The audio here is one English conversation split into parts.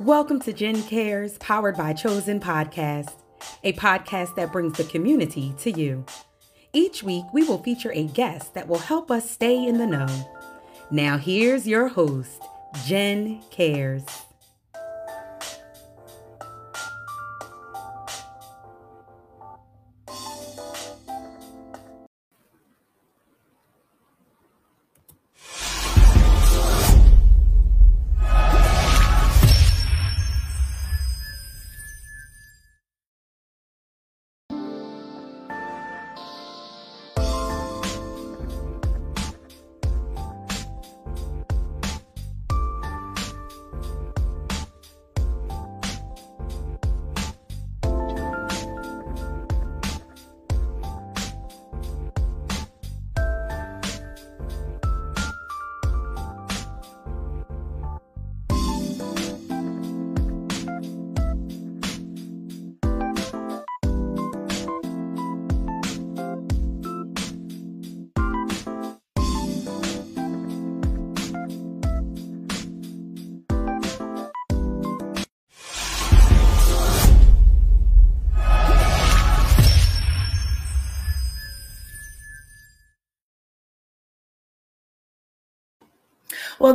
Welcome to Jen Cares, powered by Chosen Podcast, a podcast that brings the community to you. Each week, we will feature a guest that will help us stay in the know. Now, here's your host, Jen Cares.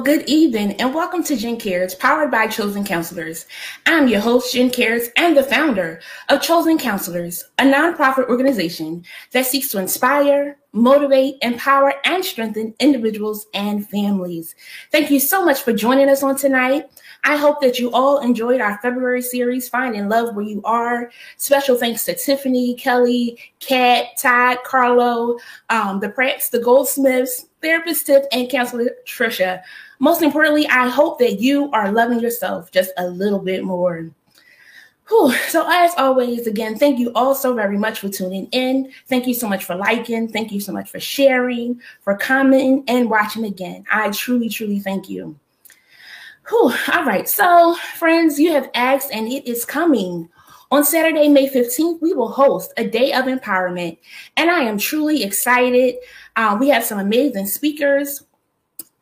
Good evening and welcome to Jen Cares, powered by Chosen Counselors. I'm your host, Jen Cares, and the founder of Chosen Counselors, a nonprofit organization that seeks to inspire, motivate, empower, and strengthen individuals and families. Thank you so much for joining us on tonight. I hope that you all enjoyed our February series, Finding Love Where You Are. Special thanks to Tiffany, Kelly, Kat, Todd, Carlo, um, the Pratts, the Goldsmiths, therapist Tiff, and counselor Trisha. Most importantly, I hope that you are loving yourself just a little bit more. Whew. So, as always, again, thank you all so very much for tuning in. Thank you so much for liking. Thank you so much for sharing, for commenting, and watching again. I truly, truly thank you. Whew. All right. So, friends, you have asked, and it is coming. On Saturday, May 15th, we will host a day of empowerment, and I am truly excited. Uh, we have some amazing speakers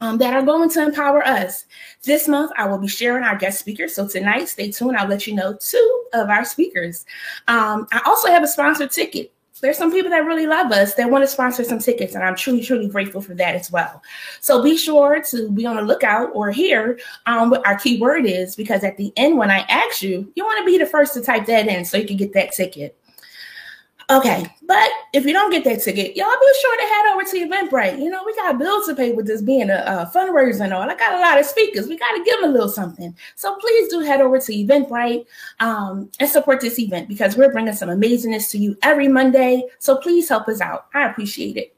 um, that are going to empower us. This month, I will be sharing our guest speakers. So tonight, stay tuned. I'll let you know two of our speakers. Um, I also have a sponsored ticket. There's some people that really love us that want to sponsor some tickets, and I'm truly, truly grateful for that as well. So be sure to be on the lookout or hear um, what our keyword is, because at the end, when I ask you, you want to be the first to type that in so you can get that ticket. Okay, but if you don't get that ticket, y'all be sure to head over to Eventbrite. You know, we got bills to pay with this being a, a fundraiser and all. I got a lot of speakers. We got to give them a little something. So please do head over to Eventbrite um, and support this event because we're bringing some amazingness to you every Monday. So please help us out. I appreciate it.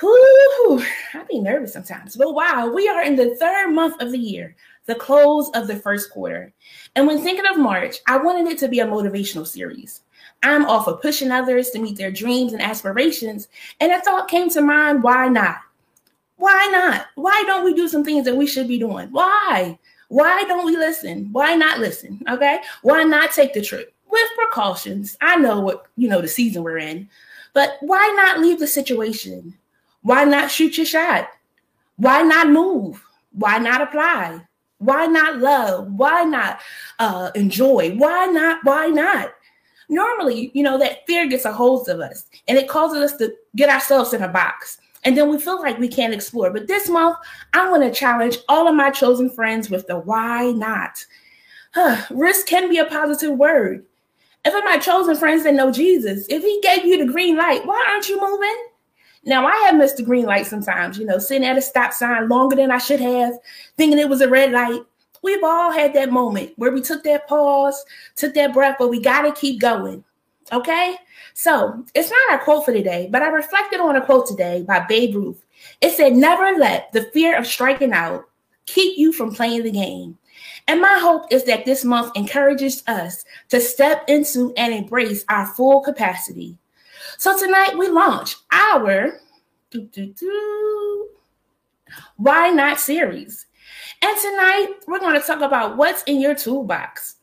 Whew, I be nervous sometimes, but wow, we are in the third month of the year, the close of the first quarter. And when thinking of March, I wanted it to be a motivational series. I'm all for pushing others to meet their dreams and aspirations. And a thought came to mind why not? Why not? Why don't we do some things that we should be doing? Why? Why don't we listen? Why not listen? Okay. Why not take the trip with precautions? I know what, you know, the season we're in, but why not leave the situation? Why not shoot your shot? Why not move? Why not apply? Why not love? Why not uh, enjoy? Why not? Why not? Normally, you know, that fear gets a hold of us and it causes us to get ourselves in a box. And then we feel like we can't explore. But this month, I want to challenge all of my chosen friends with the why not. Huh, risk can be a positive word. If my chosen friends that know Jesus, if he gave you the green light, why aren't you moving? Now, I have missed the green light sometimes, you know, sitting at a stop sign longer than I should have, thinking it was a red light. We've all had that moment where we took that pause, took that breath, but we got to keep going. Okay. So it's not our quote for today, but I reflected on a quote today by Babe Ruth. It said, Never let the fear of striking out keep you from playing the game. And my hope is that this month encourages us to step into and embrace our full capacity. So tonight we launch our Why Not series. And tonight we're going to talk about what's in your toolbox.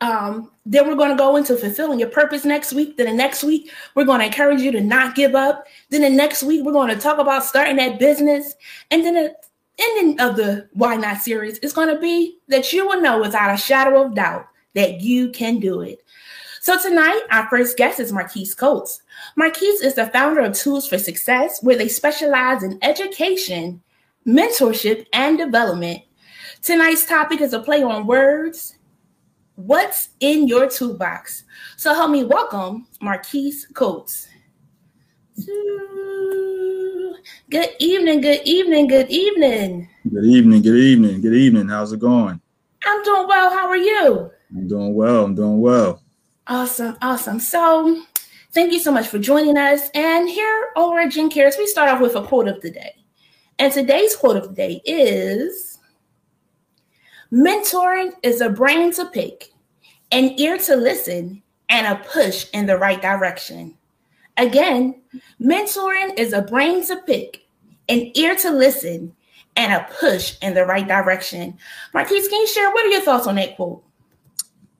Um, then we're going to go into fulfilling your purpose next week. Then the next week, we're going to encourage you to not give up. Then the next week, we're going to talk about starting that business. And then the ending of the Why Not series is going to be that you will know without a shadow of doubt that you can do it. So tonight, our first guest is Marquise Coates. Marquise is the founder of Tools for Success, where they specialize in education, mentorship, and development. Tonight's topic is a play on words. What's in your toolbox? So help me welcome Marquise Coates. Good evening, good evening, good evening. Good evening, good evening, good evening. How's it going? I'm doing well. How are you? I'm doing well. I'm doing well. Awesome, awesome. So, thank you so much for joining us. And here over at Jen Cares, we start off with a quote of the day. And today's quote of the day is Mentoring is a brain to pick, an ear to listen, and a push in the right direction. Again, mentoring is a brain to pick, an ear to listen, and a push in the right direction. Marquise, can you share what are your thoughts on that quote?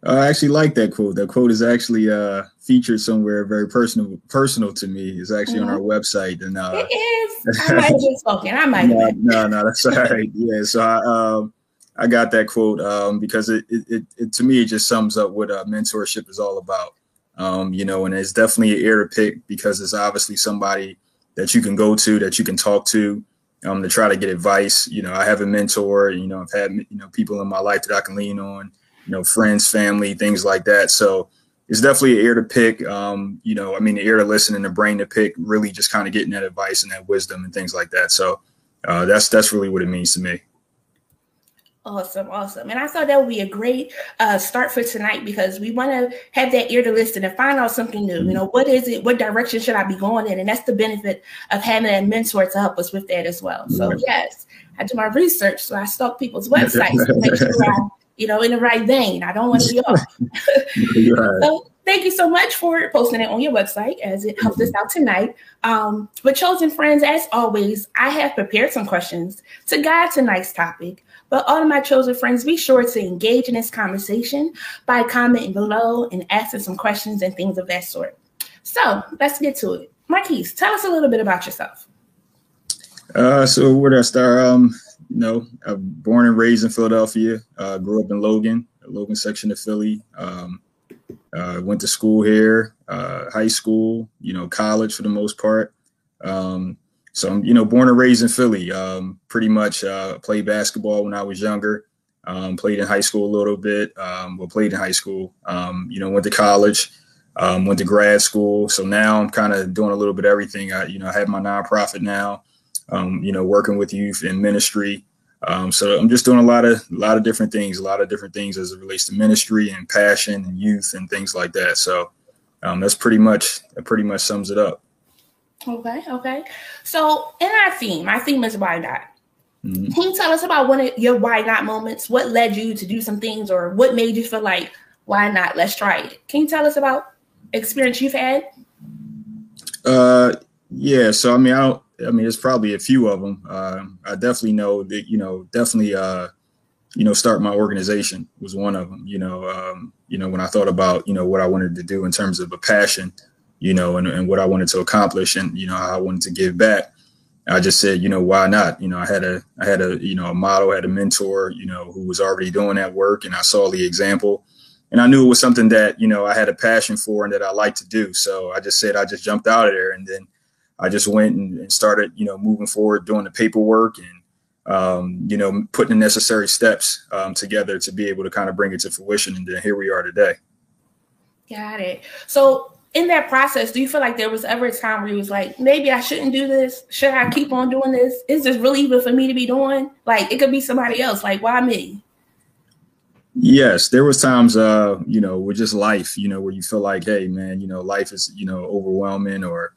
I actually like that quote. That quote is actually uh, featured somewhere very personal personal to me. It's actually mm-hmm. on our website. And uh, it is. I might have been spoken. I might. no, no, no, that's all right. Yeah. So I um, I got that quote um, because it, it, it, it, to me it just sums up what uh, mentorship is all about. Um, you know, and it's definitely an ear to pick because it's obviously somebody that you can go to, that you can talk to, um, to try to get advice. You know, I have a mentor. You know, I've had you know people in my life that I can lean on you know, friends, family, things like that. So it's definitely an ear to pick. Um, you know, I mean, the ear to listen and the brain to pick, really just kind of getting that advice and that wisdom and things like that. So uh, that's that's really what it means to me. Awesome, awesome. And I thought that would be a great uh, start for tonight because we want to have that ear to listen and find out something new. You know, what is it? What direction should I be going in? And that's the benefit of having a mentor to help us with that as well. So, yes, I do my research. So I stalk people's websites to make sure I you know, in the right vein. I don't want to be off. so thank you so much for posting it on your website as it helped us out tonight. Um, but chosen friends, as always, I have prepared some questions to guide tonight's topic. But all of my chosen friends, be sure to engage in this conversation by commenting below and asking some questions and things of that sort. So let's get to it. Marquise, tell us a little bit about yourself. Uh, so where did I start? Um, you know, I'm born and raised in Philadelphia. Uh, grew up in Logan, Logan section of Philly. Um, uh, went to school here, uh, high school, you know, college for the most part. Um, so I'm, you know, born and raised in Philly. Um, pretty much uh, played basketball when I was younger. Um, played in high school a little bit. Um, well, played in high school. Um, you know, went to college. Um, went to grad school. So now I'm kind of doing a little bit of everything. I, you know, I have my nonprofit now um, you know, working with youth in ministry. Um, so I'm just doing a lot of a lot of different things, a lot of different things as it relates to ministry and passion and youth and things like that. So um, that's pretty much that pretty much sums it up. Okay, okay. So in our theme, our theme is why not. Mm-hmm. Can you tell us about one of your why not moments? What led you to do some things, or what made you feel like why not? Let's try it. Can you tell us about experience you've had? Uh, yeah. So I mean, I don't I mean, there's probably a few of them. Uh, I definitely know that, you know, definitely, uh, you know, start my organization was one of them. You know, um, you know, when I thought about, you know, what I wanted to do in terms of a passion, you know, and, and what I wanted to accomplish, and you know, how I wanted to give back. I just said, you know, why not? You know, I had a, I had a, you know, a model, had a mentor, you know, who was already doing that work, and I saw the example, and I knew it was something that, you know, I had a passion for and that I like to do. So I just said, I just jumped out of there, and then I just went and, and started, you know, moving forward, doing the paperwork and, um, you know, putting the necessary steps um, together to be able to kind of bring it to fruition. And then here we are today. Got it. So in that process, do you feel like there was ever a time where you was like, maybe I shouldn't do this? Should I keep on doing this? Is this really even for me to be doing? Like it could be somebody else. Like why me? Yes, there was times, uh, you know, with just life, you know, where you feel like, hey, man, you know, life is, you know, overwhelming, or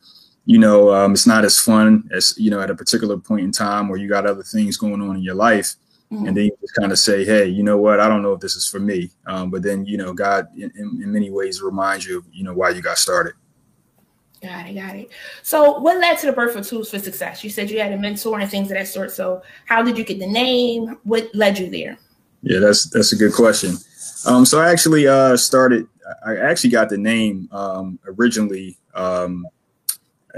you know, um, it's not as fun as, you know, at a particular point in time where you got other things going on in your life. Mm-hmm. And then you just kind of say, hey, you know what? I don't know if this is for me. Um, but then, you know, God in, in, many ways reminds you, you know, why you got started. Got it, got it. So, what led to the birth of Tools for Success? You said you had a mentor and things of that sort. So, how did you get the name? What led you there? Yeah, that's that's a good question. Um, so, I actually uh, started. I actually got the name um, originally um,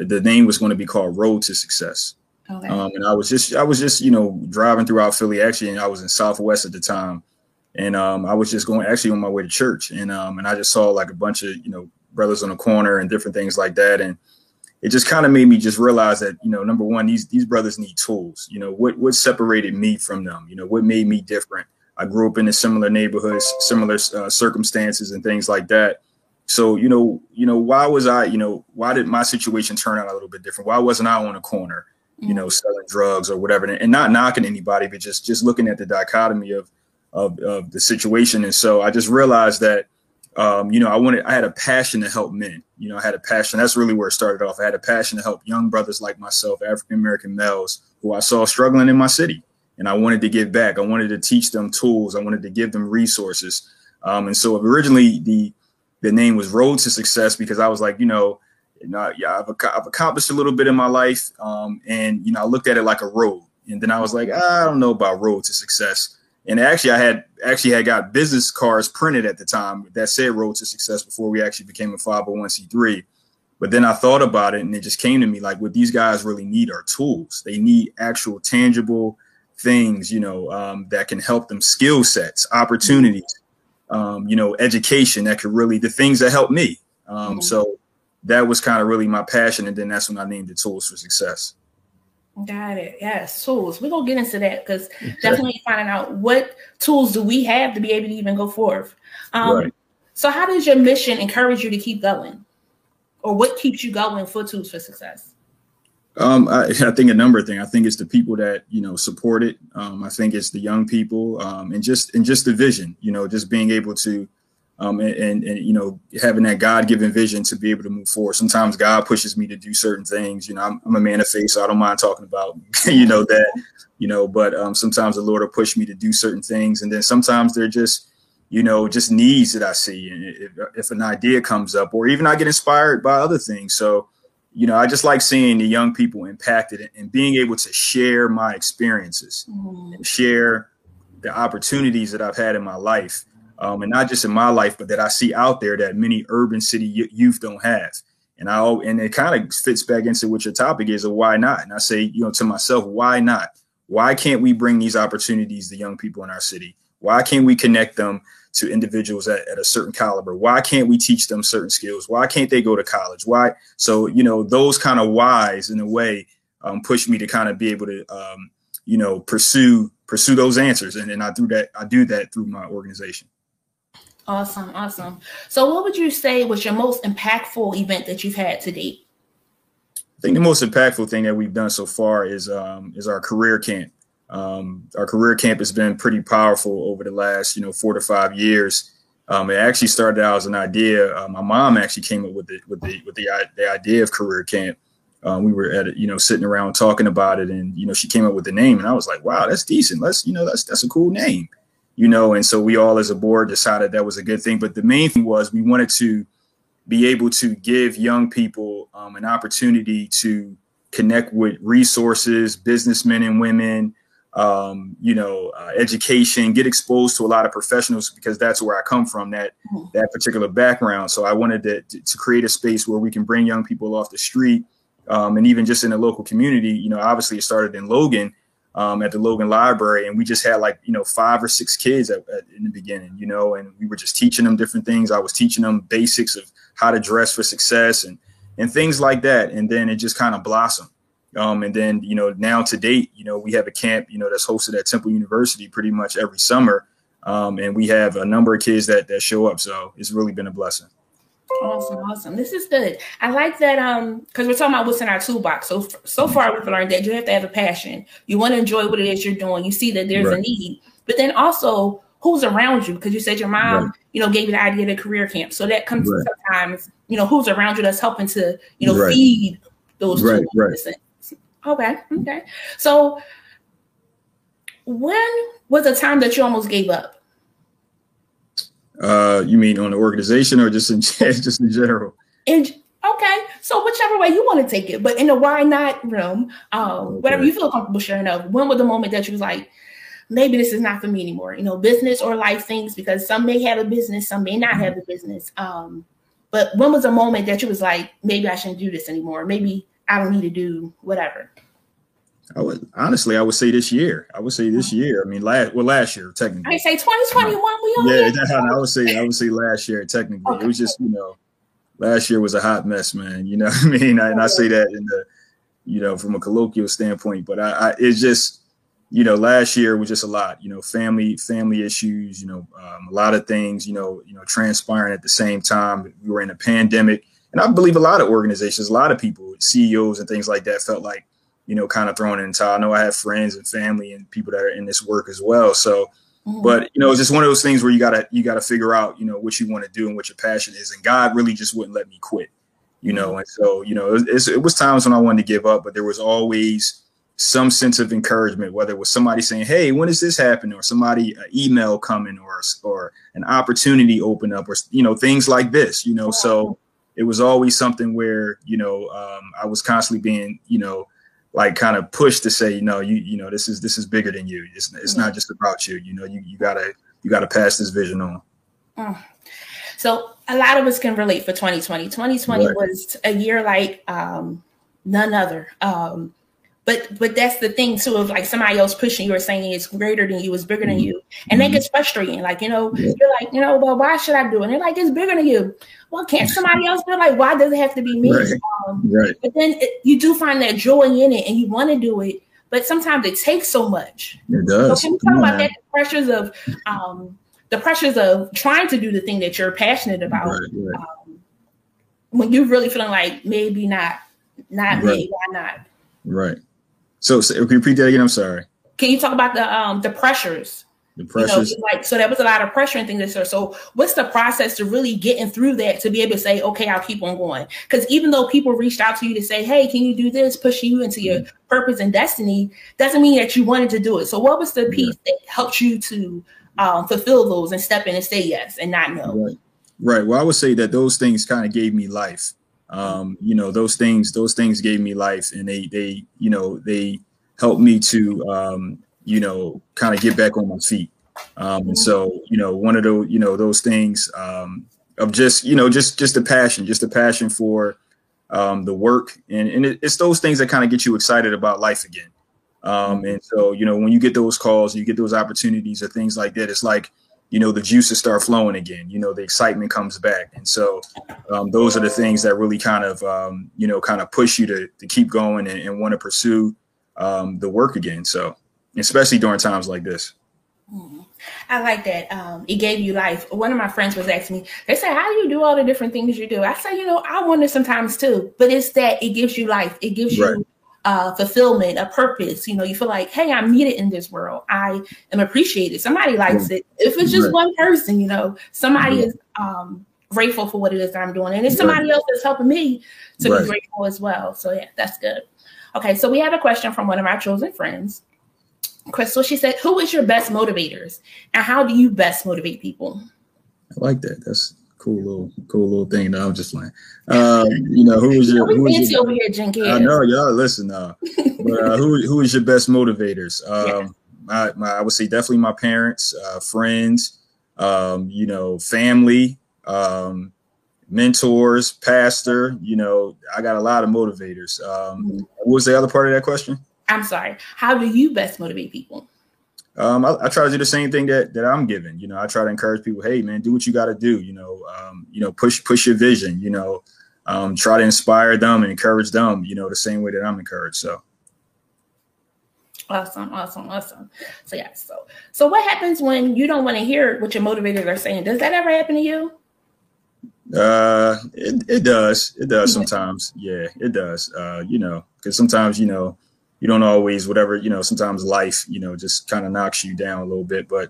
the name was going to be called Road to Success. Okay. Um, and I was just I was just you know driving throughout Philly actually, and I was in Southwest at the time, and um, I was just going actually on my way to church, and um, and I just saw like a bunch of you know brothers on the corner and different things like that, and it just kind of made me just realize that you know number one these these brothers need tools. You know what what separated me from them. You know what made me different. I grew up in a similar neighborhoods, similar uh, circumstances, and things like that. So you know, you know, why was I, you know, why did my situation turn out a little bit different? Why wasn't I on a corner, you know, selling drugs or whatever, and not knocking anybody, but just just looking at the dichotomy of of, of the situation. And so I just realized that, um, you know, I wanted, I had a passion to help men. You know, I had a passion. That's really where it started off. I had a passion to help young brothers like myself, African American males, who I saw struggling in my city and I wanted to give back. I wanted to teach them tools. I wanted to give them resources. Um, and so originally the the name was Road to Success because I was like, you know, you know yeah, I've, I've accomplished a little bit in my life, um, and you know, I looked at it like a road. And then I was like, I don't know about Road to Success. And actually, I had actually had got business cards printed at the time that said Road to Success before we actually became a 501c3. But then I thought about it, and it just came to me like, what these guys really need are tools. They need actual tangible things, you know, um, that can help them skill sets, opportunities, um, you know, education that could really, the things that help me. Um, mm-hmm. So that was kind of really my passion. And then that's when I named it Tools for Success. Got it. Yes, tools. We're gonna get into that because definitely finding out what tools do we have to be able to even go forth. Um, right. So, how does your mission encourage you to keep going, or what keeps you going for Tools for Success? Um, I, I, think a number of things. I think it's the people that you know support it. Um, I think it's the young people, um, and just and just the vision. You know, just being able to, um, and, and, and you know having that God given vision to be able to move forward. Sometimes God pushes me to do certain things. You know, I'm, I'm a man of faith, so I don't mind talking about you know that. You know, but um, sometimes the Lord will push me to do certain things, and then sometimes they're just you know, just needs that I see. And if, if an idea comes up, or even I get inspired by other things. So you know, I just like seeing the young people impacted and being able to share my experiences mm-hmm. and share the opportunities that I've had in my life. Um, and not just in my life, but that I see out there that many urban city youth don't have. And I and it kind of fits back into what your topic is of why not. And I say, you know, to myself, why not? Why can't we bring these opportunities to young people in our city? Why can't we connect them to individuals at, at a certain caliber? Why can't we teach them certain skills? Why can't they go to college? Why? So, you know, those kind of whys in a way um, push me to kind of be able to, um, you know, pursue pursue those answers. And, and I do that. I do that through my organization. Awesome, awesome. So, what would you say was your most impactful event that you've had to date? I think the most impactful thing that we've done so far is um, is our career camp. Um, our career camp has been pretty powerful over the last, you know, four to five years. Um, it actually started out as an idea. Uh, my mom actually came up with the with the with the, the idea of career camp. Um, we were at it, you know, sitting around talking about it, and you know, she came up with the name, and I was like, "Wow, that's decent. Let's, you know, that's that's a cool name." You know, and so we all as a board decided that was a good thing. But the main thing was we wanted to be able to give young people um, an opportunity to connect with resources, businessmen and women, um, you know, uh, education, get exposed to a lot of professionals because that's where I come from, that mm-hmm. that particular background. So I wanted to, to, create a space where we can bring young people off the street um, and even just in the local community. You know, obviously it started in Logan um, at the Logan Library, and we just had like you know five or six kids at, at, in the beginning, you know, and we were just teaching them different things. I was teaching them basics of how to dress for success and and things like that, and then it just kind of blossomed. Um, and then, you know, now to date, you know, we have a camp, you know, that's hosted at Temple University pretty much every summer. Um, and we have a number of kids that, that show up. So it's really been a blessing. Awesome, awesome. This is good. I like that um because we're talking about what's in our toolbox. So so far we've learned that you have to have a passion. You want to enjoy what it is you're doing. You see that there's right. a need, but then also who's around you because you said your mom, right. you know, gave you the idea of the career camp. So that comes right. sometimes, you know, who's around you that's helping to, you know, feed those right, right. Okay. Okay. So when was the time that you almost gave up? Uh, you mean on the organization or just in just in general? In okay, so whichever way you want to take it, but in the why not room, um, okay. whatever you feel comfortable sharing of. When was the moment that you was like, maybe this is not for me anymore? You know, business or life things, because some may have a business, some may not have a business. Um, but when was the moment that you was like, maybe I shouldn't do this anymore? Maybe I don't need to do whatever. I would honestly, I would say this year. I would say this year. I mean, last well, last year technically. I say 2021. We all yeah, I would say I would say last year technically. Okay. It was just you know, last year was a hot mess, man. You know what I mean? I, and I say that in the, you know, from a colloquial standpoint, but I, I it's just, you know, last year was just a lot. You know, family family issues. You know, um, a lot of things. You know, you know, transpiring at the same time. We were in a pandemic, and I believe a lot of organizations, a lot of people, CEOs and things like that, felt like you know, kind of thrown in the towel. I know I have friends and family and people that are in this work as well. So, mm-hmm. but you know, it's just one of those things where you gotta you gotta figure out, you know, what you want to do and what your passion is. And God really just wouldn't let me quit, you know. And so, you know, it, it was times when I wanted to give up, but there was always some sense of encouragement, whether it was somebody saying, "Hey, when is this happening?" or somebody an email coming, or or an opportunity open up, or you know, things like this. You know, so it was always something where you know um, I was constantly being, you know like kind of pushed to say, you know, you you know, this is this is bigger than you. It's it's not just about you. You know, you you gotta you gotta pass this vision on. Mm. So a lot of us can relate for 2020. 2020 right. was a year like um, none other. Um, but but that's the thing too of like somebody else pushing you or saying it's greater than you, it's bigger than mm-hmm. you, and mm-hmm. that gets frustrating. Like you know, yeah. you're like you know, well, why should I do it? And they're like, it's bigger than you. Well, can't somebody else do it? Like, why does it have to be me? Right. Um, right. But then it, you do find that joy in it, and you want to do it, but sometimes it takes so much. It does. So can we talk about that? The pressures of um, the pressures of trying to do the thing that you're passionate about. Right. Um, when you're really feeling like maybe not, not me, why not? Right. So, so can you repeat that again? I'm sorry. Can you talk about the um the pressures? The pressures. You know, like so, that was a lot of pressure and things. Like so, what's the process to really getting through that to be able to say, okay, I'll keep on going? Because even though people reached out to you to say, hey, can you do this, pushing you into your mm-hmm. purpose and destiny, doesn't mean that you wanted to do it. So, what was the piece yeah. that helped you to um, fulfill those and step in and say yes and not no? Right. Right. Well, I would say that those things kind of gave me life um, you know those things those things gave me life and they they you know they helped me to um, you know kind of get back on my feet. Um, and so you know one of those you know those things um, of just you know just just a passion just a passion for um, the work and, and it, it's those things that kind of get you excited about life again. Um, and so you know when you get those calls you get those opportunities or things like that it's like you know the juices start flowing again you know the excitement comes back and so um, those are the things that really kind of um, you know kind of push you to, to keep going and, and want to pursue um, the work again so especially during times like this mm-hmm. I like that. Um, it gave you life. One of my friends was asking me, they said, How do you do all the different things you do? I say, You know, I wonder sometimes too, but it's that it gives you life. It gives right. you uh, fulfillment, a purpose. You know, you feel like, hey, I'm needed in this world. I am appreciated. Somebody likes it. If it's just right. one person, you know, somebody right. is um, grateful for what it is that I'm doing, and it's somebody right. else that's helping me to be grateful as well. So yeah, that's good. Okay, so we have a question from one of our chosen friends. Crystal, she said, "Who is your best motivators, and how do you best motivate people?" I like that. That's cool little cool little thing. No, I'm just playing. Um, you know, who was your who was your, over here, I know y'all listen uh, but uh, who who is your best motivators? Um, yeah. my, my, I would say definitely my parents, uh, friends, um, you know, family, um, mentors, pastor. You know, I got a lot of motivators. Um, mm-hmm. What was the other part of that question? I'm sorry. How do you best motivate people? Um, I, I, try to do the same thing that that I'm giving. You know, I try to encourage people, hey man, do what you got to do. You know, um, you know, push push your vision. You know, um, try to inspire them and encourage them. You know, the same way that I'm encouraged. So. Awesome, awesome, awesome. So yeah, so so what happens when you don't want to hear what your motivators are saying? Does that ever happen to you? Uh, it, it does. It does sometimes. Yeah, it does. Uh, you know, because sometimes you know you don't always whatever you know sometimes life you know just kind of knocks you down a little bit but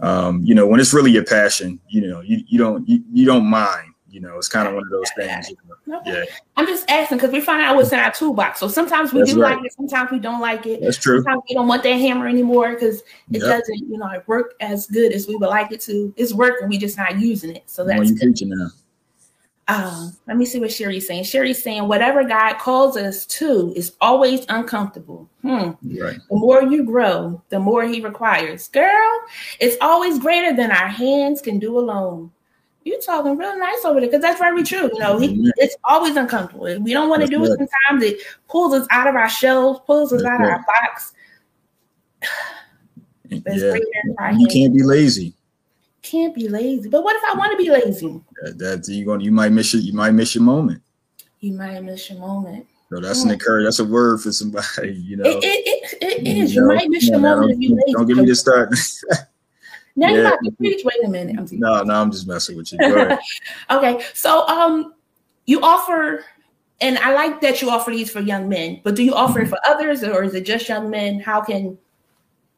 um, you know when it's really your passion you know you, you don't you, you don't mind you know it's kind of one of those things you know? okay. yeah i'm just asking because we find out what's in our toolbox so sometimes we That's do right. like it sometimes we don't like it That's true. Sometimes we don't want that hammer anymore because it yep. doesn't, you know, work as good as we would like it to. It's working, we just not using it. So that's well, you teaching now. Um, let me see what Sherry's saying. Sherry's saying whatever God calls us to is always uncomfortable. Hmm. Right. The more you grow, the more He requires. Girl, it's always greater than our hands can do alone. you talking real nice over there because that's very true. You know, we, it's always uncomfortable. We don't want to do it. Sometimes it pulls us out of our shells, pulls us out of our box. yeah. You can't be lazy. Can't be lazy. But what if I want to be lazy? That, that you going you might miss it. You might miss your moment. You might miss your moment. So that's an encourage. That's a word for somebody. You know, it, it, it, it is. You, you know, might miss your moment if you lazy. Don't get me to start. Now yeah. you got to preach. Wait a minute. I'm no, no, I'm just messing with you. okay, so um, you offer, and I like that you offer these for young men. But do you offer mm-hmm. it for others, or is it just young men? How can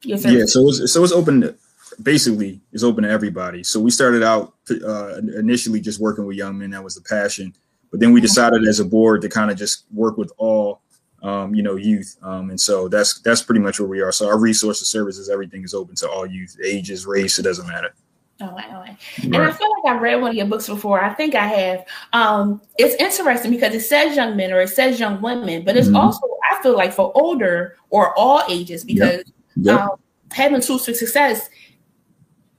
your service? Yeah, so it's, so it's open. To, basically, it's open to everybody. So we started out uh, initially just working with young men. That was the passion. But then we decided as a board to kind of just work with all um, you know, youth. Um, and so that's that's pretty much where we are. So our resources, services, everything is open to all youth, ages, race, it doesn't matter. Oh, wow. And right. I feel like I've read one of your books before. I think I have. Um, it's interesting because it says young men or it says young women, but it's mm-hmm. also, I feel like, for older or all ages because yep. Yep. Um, having tools for success,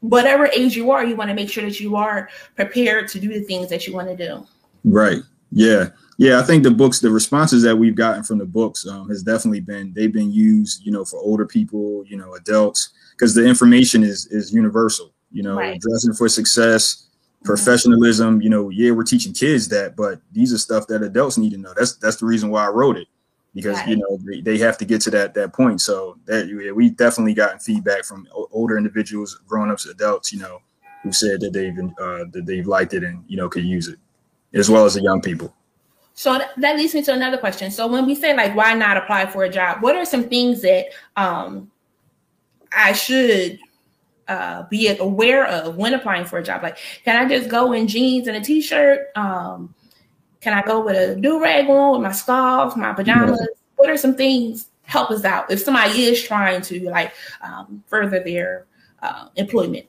whatever age you are, you want to make sure that you are prepared to do the things that you want to do. Right. Yeah. Yeah, I think the books, the responses that we've gotten from the books um, has definitely been they've been used, you know, for older people, you know, adults, because the information is is universal. You know, right. dressing for success, mm-hmm. professionalism. You know, yeah, we're teaching kids that, but these are stuff that adults need to know. That's that's the reason why I wrote it, because right. you know they, they have to get to that that point. So that yeah, we definitely gotten feedback from older individuals, grown ups, adults. You know, who said that they've uh, that they've liked it and you know could use it, as well as the young people. So that leads me to another question. So when we say like, why not apply for a job? What are some things that um, I should uh, be aware of when applying for a job? Like, can I just go in jeans and a t-shirt? Um, can I go with a do rag on with my scarf, my pajamas? Yeah. What are some things help us out if somebody is trying to like um, further their uh, employment?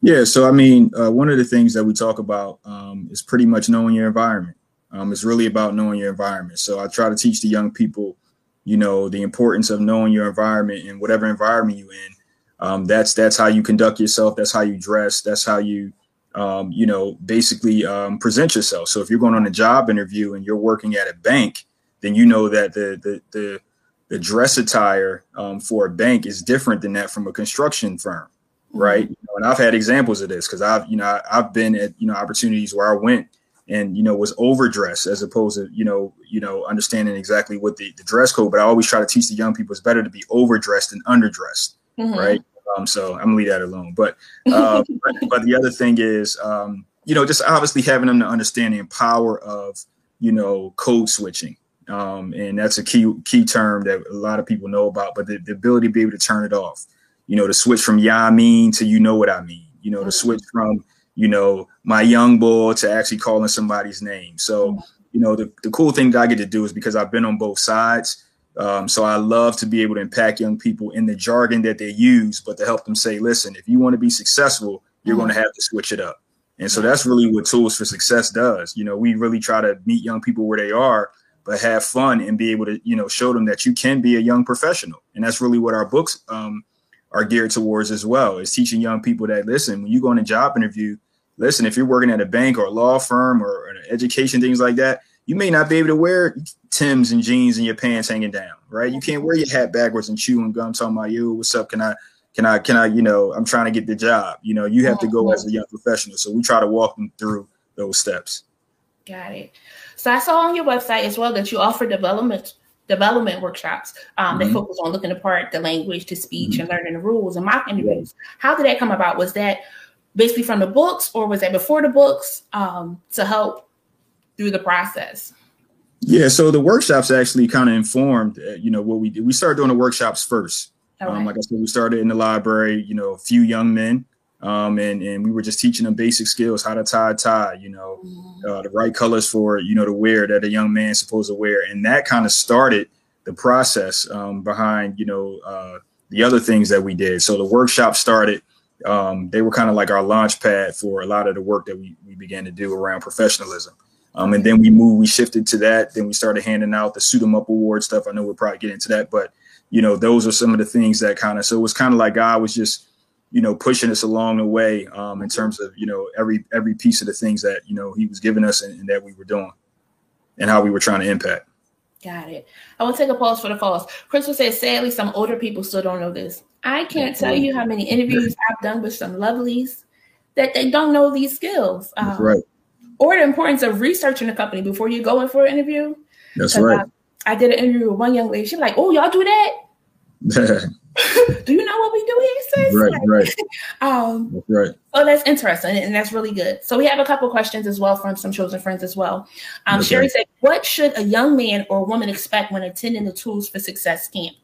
Yeah, so I mean, uh, one of the things that we talk about um, is pretty much knowing your environment. Um, it's really about knowing your environment. So I try to teach the young people, you know, the importance of knowing your environment and whatever environment you're in. Um, that's that's how you conduct yourself. That's how you dress. That's how you, um, you know, basically um, present yourself. So if you're going on a job interview and you're working at a bank, then you know that the the the, the dress attire um, for a bank is different than that from a construction firm, right? Mm-hmm. You know, and I've had examples of this because I've you know I've been at you know opportunities where I went and you know was overdressed as opposed to you know you know understanding exactly what the, the dress code but i always try to teach the young people it's better to be overdressed than underdressed mm-hmm. right um, so i'm gonna leave that alone but, uh, but, but the other thing is um, you know just obviously having them to understand the power of you know code switching um, and that's a key key term that a lot of people know about but the, the ability to be able to turn it off you know to switch from yeah i mean to you know what i mean you know mm-hmm. to switch from you know, my young boy to actually calling somebody's name. So, you know, the, the cool thing that I get to do is because I've been on both sides. Um, so I love to be able to impact young people in the jargon that they use, but to help them say, listen, if you want to be successful, you're mm-hmm. going to have to switch it up. And so that's really what Tools for Success does. You know, we really try to meet young people where they are, but have fun and be able to, you know, show them that you can be a young professional. And that's really what our books um, are geared towards as well, is teaching young people that, listen, when you go on a job interview, listen, if you're working at a bank or a law firm or an education, things like that, you may not be able to wear Tim's and jeans and your pants hanging down, right? You can't wear your hat backwards and chewing gum talking about you. What's up? Can I, can I, can I, you know, I'm trying to get the job. You know, you have to go as a young professional. So we try to walk them through those steps. Got it. So I saw on your website as well that you offer development development workshops um, mm-hmm. that focus on looking apart the language to speech mm-hmm. and learning the rules and mock interviews. How did that come about? Was that basically from the books, or was that before the books um, to help through the process? Yeah, so the workshops actually kind of informed, uh, you know, what we did. We started doing the workshops first. Um, like I said, we started in the library, you know, a few young men, um, and and we were just teaching them basic skills, how to tie a tie, you know, mm-hmm. uh, the right colors for you know to wear that a young man's supposed to wear, and that kind of started the process um, behind you know uh, the other things that we did. So the workshop started um, they were kind of like our launch pad for a lot of the work that we, we began to do around professionalism. Um, and then we moved, we shifted to that. Then we started handing out the suit 'em up award stuff. I know we'll probably get into that, but you know, those are some of the things that kind of, so it was kind of like God was just, you know, pushing us along the way um, in terms of you know every every piece of the things that you know he was giving us and, and that we were doing, and how we were trying to impact. Got it. I will take a pause for the pause. Crystal says, sadly, some older people still don't know this. I can't tell you how many interviews I've done with some lovelies that they don't know these skills. Um, right. Or the importance of researching a company before you go in for an interview. That's right. I, I, did an interview with one young lady. She's like, "Oh, y'all do that? do you know what we do here, sis?" Right, like, right. um, that's right. So that's interesting, and that's really good. So we have a couple questions as well from some chosen friends as well. Um. Sherry said, "What should a young man or woman expect when attending the Tools for Success camp?"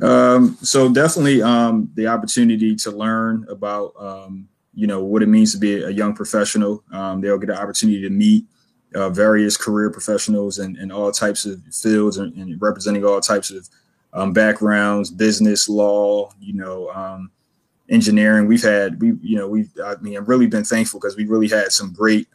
Um, so definitely um, the opportunity to learn about um, you know what it means to be a young professional. Um, they'll get an opportunity to meet uh, various career professionals and, and all types of fields and, and representing all types of um, backgrounds, business, law, you know, um, engineering. We've had we you know we've I mean I've really been thankful because we really had some great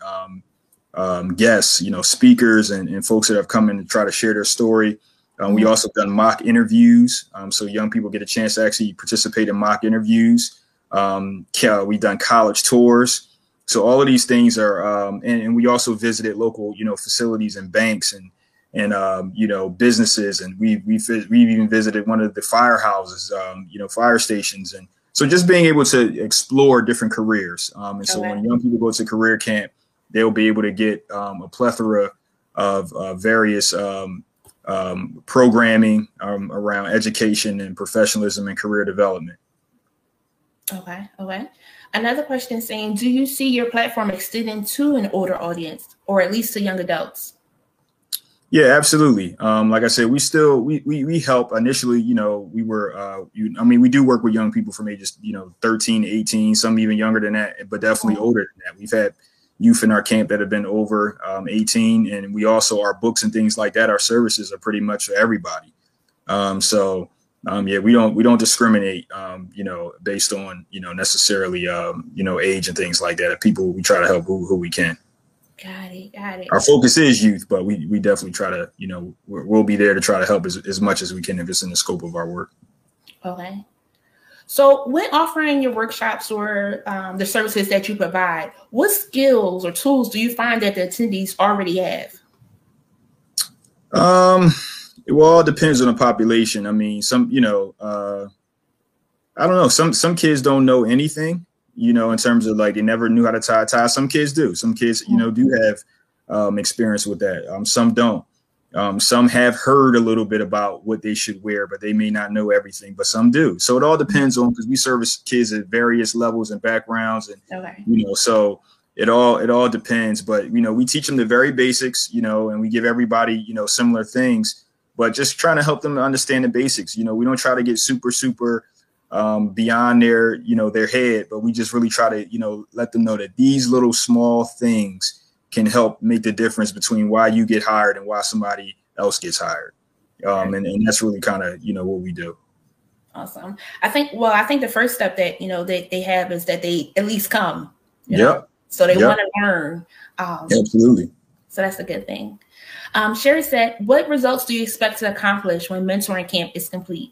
guests, you know, speakers and, and folks that have come in to try to share their story. Um, we also done mock interviews, um, so young people get a chance to actually participate in mock interviews. Um, we done college tours, so all of these things are, um, and, and, we also visited local, you know, facilities and banks and and um, you know businesses, and we we we've even visited one of the firehouses, um, you know, fire stations, and so just being able to explore different careers. and so when young people go to career camp, they'll be able to get a plethora of uh, various um, um, programming um, around education and professionalism and career development. Okay, okay. Another question saying, do you see your platform extending to an older audience or at least to young adults? Yeah, absolutely. Um, like I said, we still we, we we help initially. You know, we were. Uh, you, I mean, we do work with young people from ages you know 13, 18, some even younger than that, but definitely mm-hmm. older than that. We've had youth in our camp that have been over um, 18 and we also our books and things like that our services are pretty much for everybody um, so um, yeah we don't we don't discriminate um, you know based on you know necessarily um, you know age and things like that. People we try to help who, who we can. Got it got it. Our focus is youth but we we definitely try to you know we'll be there to try to help as, as much as we can if it's in the scope of our work. Okay. So, when offering your workshops or um, the services that you provide, what skills or tools do you find that the attendees already have? Um, it all depends on the population. I mean, some, you know, uh, I don't know. Some some kids don't know anything, you know, in terms of like they never knew how to tie a tie. Some kids do. Some kids, you know, do have um, experience with that. Um, some don't. Um, some have heard a little bit about what they should wear, but they may not know everything, but some do. So it all depends on because we service kids at various levels and backgrounds, and okay. you know, so it all it all depends. But you know, we teach them the very basics, you know, and we give everybody you know similar things, but just trying to help them understand the basics. You know, we don't try to get super super um, beyond their you know their head, but we just really try to you know let them know that these little small things can help make the difference between why you get hired and why somebody else gets hired. Um, and, and that's really kind of you know what we do. Awesome. I think well, I think the first step that you know that they have is that they at least come. Yeah. So they yep. want to learn. Um, Absolutely. So that's a good thing. Um, Sherry said, "What results do you expect to accomplish when mentoring camp is complete?"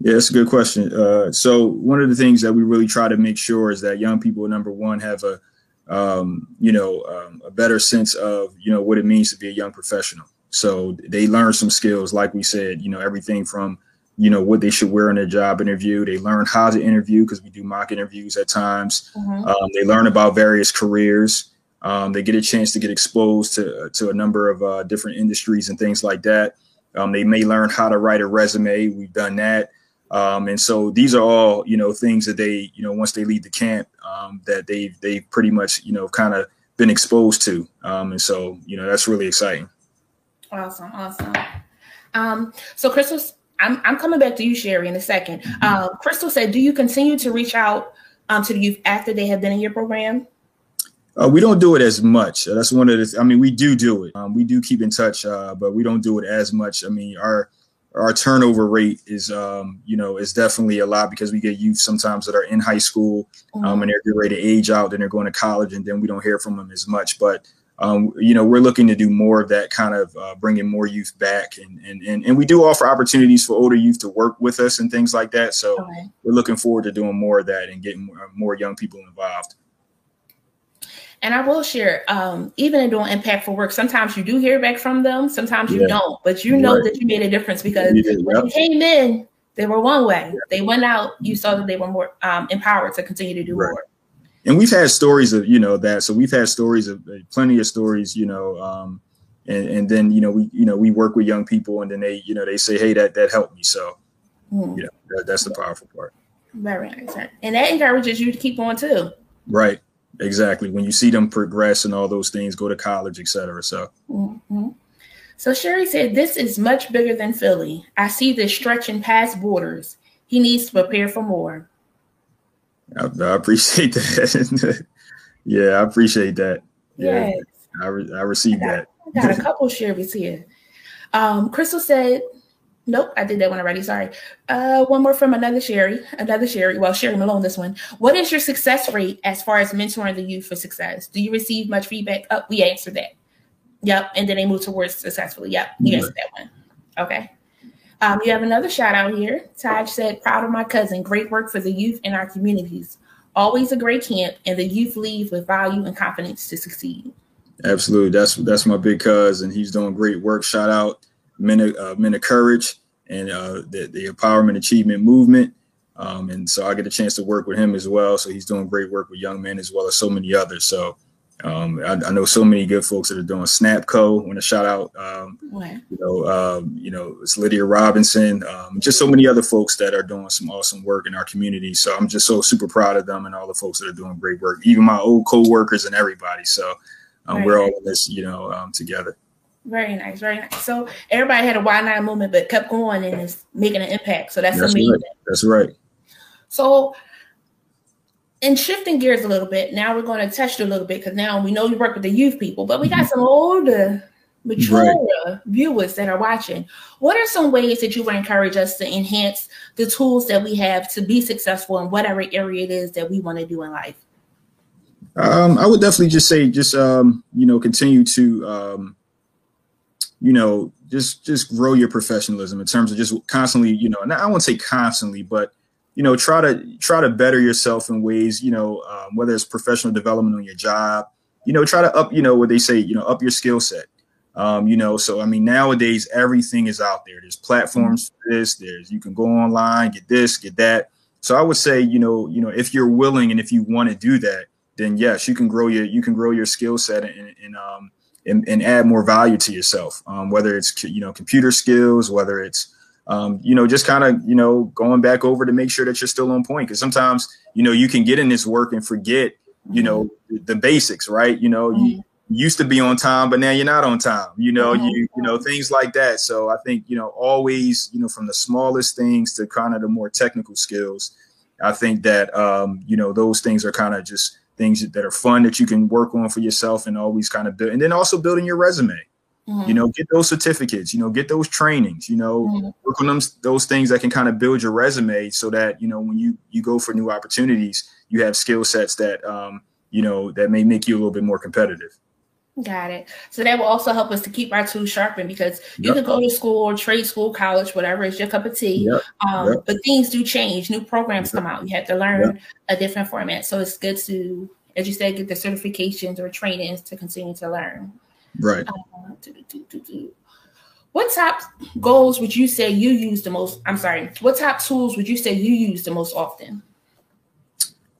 Yeah, that's a good question. Uh, so one of the things that we really try to make sure is that young people, number one, have a um, you know, um, a better sense of, you know, what it means to be a young professional. So they learn some skills, like we said, you know, everything from, you know, what they should wear in their job interview. They learn how to interview because we do mock interviews at times. Mm-hmm. Um, they learn about various careers. Um, they get a chance to get exposed to, to a number of uh, different industries and things like that. Um, they may learn how to write a resume. We've done that. Um, and so these are all, you know, things that they, you know, once they leave the camp, um, that they they pretty much, you know, kind of been exposed to. Um, and so, you know, that's really exciting. Awesome, awesome. Um, so Crystal, I'm I'm coming back to you, Sherry, in a 2nd mm-hmm. uh, Crystal said, do you continue to reach out um, to the youth after they have been in your program? Uh, we don't do it as much. That's one of the. Th- I mean, we do do it. Um, we do keep in touch, uh, but we don't do it as much. I mean, our our turnover rate is um, you know is definitely a lot because we get youth sometimes that are in high school um, and they're getting ready to age out and they're going to college and then we don't hear from them as much but um, you know, we're looking to do more of that kind of uh, bringing more youth back, and, and and and we do offer opportunities for older youth to work with us and things like that. So okay. we're looking forward to doing more of that and getting more, more young people involved. And I will share, um, even in doing impactful work, sometimes you do hear back from them, sometimes you yeah. don't, but you know right. that you made a difference because when you came in, they were one way. Yeah. They went out, you saw that they were more um, empowered to continue to do right. more and we've had stories of you know that so we've had stories of uh, plenty of stories you know um, and, and then you know we you know we work with young people and then they you know they say hey that that helped me so mm. you know that, that's the powerful part very nice and that encourages you to keep on too right exactly when you see them progress and all those things go to college etc so mm-hmm. so sherry said this is much bigger than philly i see this stretching past borders he needs to prepare for more I, I appreciate that. yeah, I appreciate that. Yeah, yes. I, re- I received I got, that. I got a couple shares here. Um, Crystal said, Nope, I did that one already. Sorry. Uh, one more from another Sherry, another Sherry. Well, Sherry Malone, this one. What is your success rate as far as mentoring the youth for success? Do you receive much feedback? Oh, we answered that. Yep. And then they move towards successfully. Yep. You mm-hmm. answered that one. Okay. Um, you have another shout out here. Taj said, Proud of my cousin. Great work for the youth in our communities. Always a great camp, and the youth leave with value and confidence to succeed. Absolutely. That's that's my big cousin. And he's doing great work. Shout out Men of, uh, Men of Courage and uh, the, the Empowerment Achievement Movement. Um, and so I get a chance to work with him as well. So he's doing great work with young men as well as so many others. So um, I, I, know so many good folks that are doing Snapco. I want to shout out, um, you know, um, you know, it's Lydia Robinson, um, just so many other folks that are doing some awesome work in our community. So I'm just so super proud of them and all the folks that are doing great work, even my old co-workers and everybody. So um, we're all in this, you know, um, together. Very nice, very nice. So everybody had a why not moment, but kept going and is making an impact. So that's, that's amazing. Right. That's right. So and shifting gears a little bit, now we're going to touch you a little bit because now we know you work with the youth people, but we got some older, mature right. viewers that are watching. What are some ways that you would encourage us to enhance the tools that we have to be successful in whatever area it is that we want to do in life? Um, I would definitely just say, just um, you know, continue to, um, you know, just just grow your professionalism in terms of just constantly, you know, and I won't say constantly, but you know try to try to better yourself in ways you know um, whether it's professional development on your job you know try to up you know what they say you know up your skill set um, you know so i mean nowadays everything is out there there's platforms for this there's you can go online get this get that so i would say you know you know if you're willing and if you want to do that then yes you can grow your you can grow your skill set and, and um and, and, add more value to yourself um, whether it's you know computer skills whether it's um, you know, just kind of, you know, going back over to make sure that you're still on point. Cause sometimes, you know, you can get in this work and forget, you know, mm-hmm. the basics, right? You know, you mm-hmm. used to be on time, but now you're not on time, you know, you, you know, things like that. So I think, you know, always, you know, from the smallest things to kind of the more technical skills, I think that, um, you know, those things are kind of just things that are fun that you can work on for yourself and always kind of build. And then also building your resume Mm-hmm. You know, get those certificates, you know, get those trainings, you know, mm-hmm. work on them, those things that can kind of build your resume so that, you know, when you, you go for new opportunities, you have skill sets that, um, you know, that may make you a little bit more competitive. Got it. So that will also help us to keep our tools sharpened because you yep. can go to school or trade school, college, whatever is your cup of tea. Yep. Um, yep. But things do change. New programs come out. You have to learn a different format. So it's good to, as you said, get the certifications or trainings to continue to learn. Right. Uh, what top goals would you say you use the most? I'm sorry. What top tools would you say you use the most often?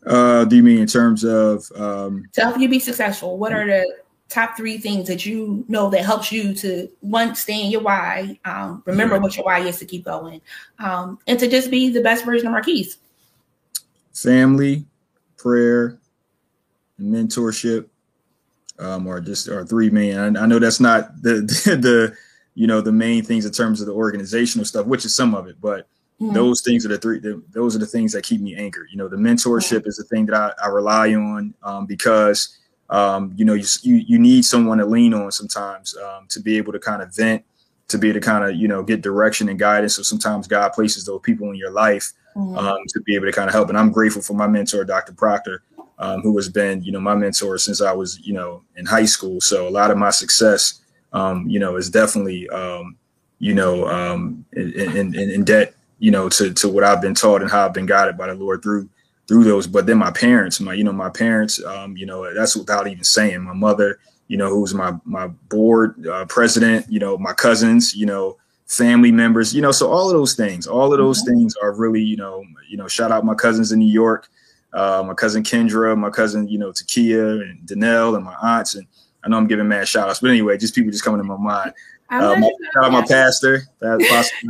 Uh, do you mean in terms of um, to help you be successful? What are the top three things that you know that helps you to one stay in your why, um, remember what your why is to keep going, um, and to just be the best version of Marquise? Family, prayer, and mentorship, um, or just or three main. I, I know that's not the, the, the you know the main things in terms of the organizational stuff, which is some of it, but mm-hmm. those things are the three. The, those are the things that keep me anchored. You know, the mentorship mm-hmm. is the thing that I, I rely on um, because um, you know you, you, need someone to lean on sometimes um, to be able to kind of vent, to be able to kind of you know get direction and guidance. So sometimes God places those people in your life mm-hmm. Um, to be able to kind of help. And I'm grateful for my mentor, Dr. Proctor um, who has been, you know, my mentor since I was, you know, in high school. So a lot of my success, um, you know, is definitely, um, you know, um, in, in, in, debt, you know, to, to what I've been taught and how I've been guided by the Lord through, through those. But then my parents, my, you know, my parents, um, you know, that's without even saying my mother, you know, who's my, my board uh, president, you know, my cousins, you know, family members, you know, so all of those things, all of those mm-hmm. things are really, you know, you know, shout out my cousins in New York, uh, my cousin Kendra, my cousin, you know, Takia and Danelle and my aunts. And I know I'm giving mad shout outs, but anyway, just people just coming to my mind. Uh, my, shout out my pastor, that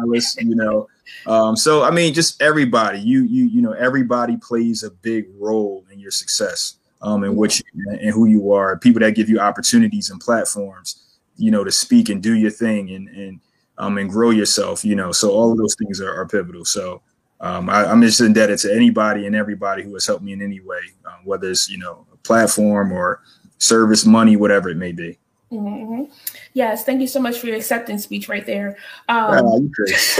Alice, you know. Um, so I mean, just everybody, you you you know, everybody plays a big role in your success, um, and what you and who you are. People that give you opportunities and platforms, you know, to speak and do your thing and and um and grow yourself, you know. So all of those things are, are pivotal. So um, I, am just indebted to anybody and everybody who has helped me in any way, um, whether it's you know a platform or service, money, whatever it may be. Mm-hmm. Yes, thank you so much for your acceptance speech right there. Um,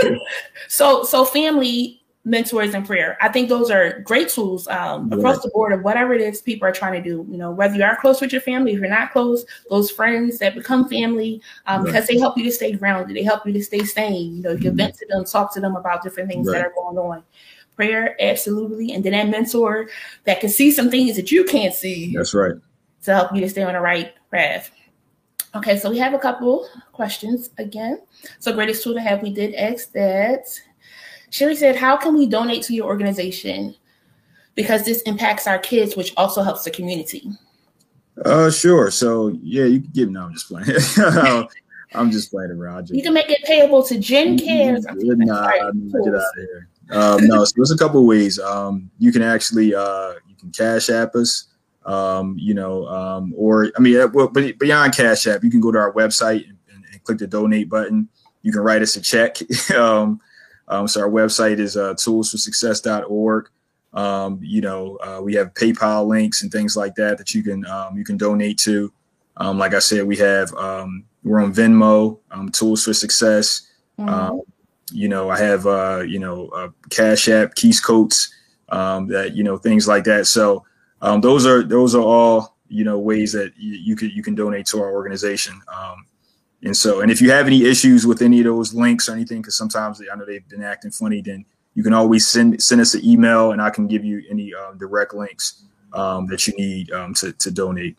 so, so family mentors and prayer. I think those are great tools um, across the board of whatever it is people are trying to do. You know, whether you are close with your family, if you're not close, those friends that become family um, right. because they help you to stay grounded, they help you to stay sane. You know, you can mm-hmm. vent to them, talk to them about different things right. that are going on. Prayer, absolutely, and then that mentor that can see some things that you can't see. That's right. To help you to stay on the right path. Okay, so we have a couple questions again. So greatest tool to have. We did ask that Sherry said, How can we donate to your organization? Because this impacts our kids, which also helps the community. Uh, sure. So, yeah, you can give. No, I'm just playing. I'm just playing around. You can make it payable to Jen Cares. Nah, get out of here. Um, no, so there's a couple ways. Um, you can actually uh, you can cash app us. Um, you know, um, or I mean, uh, well, beyond Cash App, you can go to our website and, and, and click the donate button. You can write us a check. um, um, so our website is uh, toolsforsuccess.org. Um, you know, uh, we have PayPal links and things like that that you can um, you can donate to. Um, like I said, we have um, we're on Venmo, um, Tools for Success. Mm-hmm. Um, you know, I have uh, you know uh, Cash App, Keys Coats, um, that you know things like that. So um, those are those are all you know ways that you, you could you can donate to our organization. Um, and so, and if you have any issues with any of those links or anything, because sometimes they, I know they've been acting funny, then you can always send send us an email, and I can give you any um, direct links um, that you need um, to to donate.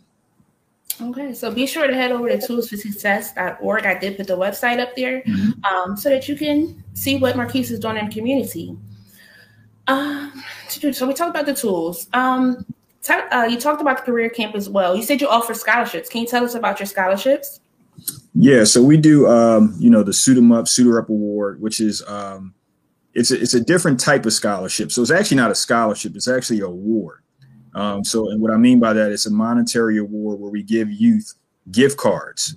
Okay, so be sure to head over to toolsforsuccess.org. I did put the website up there mm-hmm. um, so that you can see what Marquise is doing in the community. Um, so we talked about the tools. Um, t- uh, you talked about the career camp as well. You said you offer scholarships. Can you tell us about your scholarships? Yeah, so we do, um, you know, the Suit Suit 'em Up, Suit Her Up Award, which is um, it's a, it's a different type of scholarship. So it's actually not a scholarship; it's actually an award. Um, so, and what I mean by that, it's a monetary award where we give youth gift cards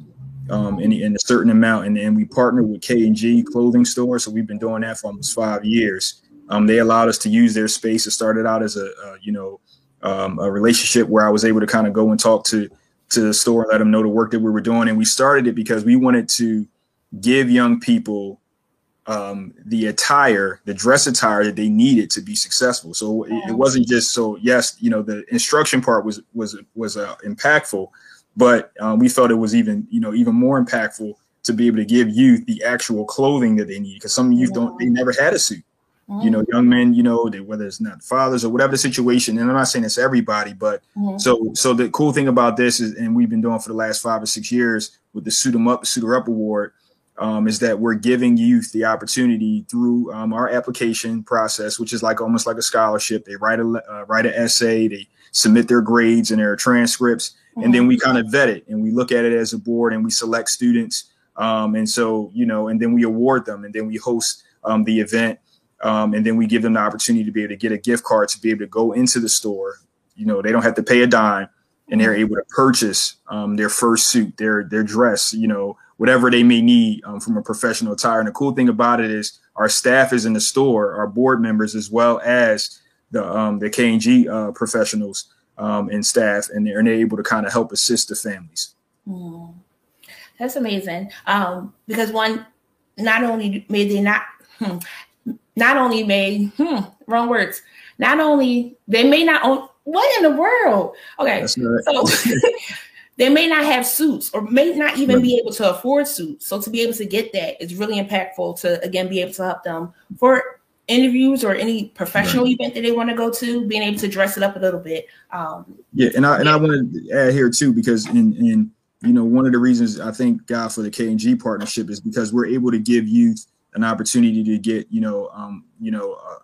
um, in, in a certain amount, and, and we partner with K and G Clothing Store. So we've been doing that for almost five years. Um, they allowed us to use their space. It started out as a, a you know um, a relationship where I was able to kind of go and talk to to the store let them know the work that we were doing. And we started it because we wanted to give young people um, the attire, the dress attire that they needed to be successful. So it, it, wasn't just so. Yes, you know the instruction part was was was uh, impactful, but um, we felt it was even you know even more impactful to be able to give youth the actual clothing that they need because some youth don't they never had a suit mm-hmm. you know, young men, you know, they, whether it's not fathers or whatever the situation. And I'm not saying it's everybody, but mm-hmm. so so the cool thing about this is, and we've been doing for the last five or six years with the Suit 'em Up, Suit Her Up Award, um, is that we're giving youth the opportunity through um, our application process, which is like almost like a scholarship. They write a uh, write an essay, they submit their grades and their transcripts, mm-hmm. and then we kind of vet it and we look at it as a board and we select students. Um, and so, you know, and then we award them and then we host um, the event um, and then we give them the opportunity to be able to get a gift card to be able to go into the store. You know, they don't have to pay a dime, and they're able to purchase um, their first suit, their their dress, you know, whatever they may need um, from a professional attire. And the cool thing about it is our staff is in the store, our board members as well as the um, the K and G uh, professionals um, and staff, and they're, and they're able to kind of help assist the families. Mm. That's amazing. Um, because one, not only may they not hmm, not only may hmm, wrong words not only they may not own what in the world? Okay, so they may not have suits or may not even right. be able to afford suits. So to be able to get that is really impactful to again be able to help them for interviews or any professional right. event that they want to go to, being able to dress it up a little bit. Um, yeah, and I and I want to add here too because in in you know one of the reasons I thank God for the K and G partnership is because we're able to give youth an opportunity to get you know um, you know uh,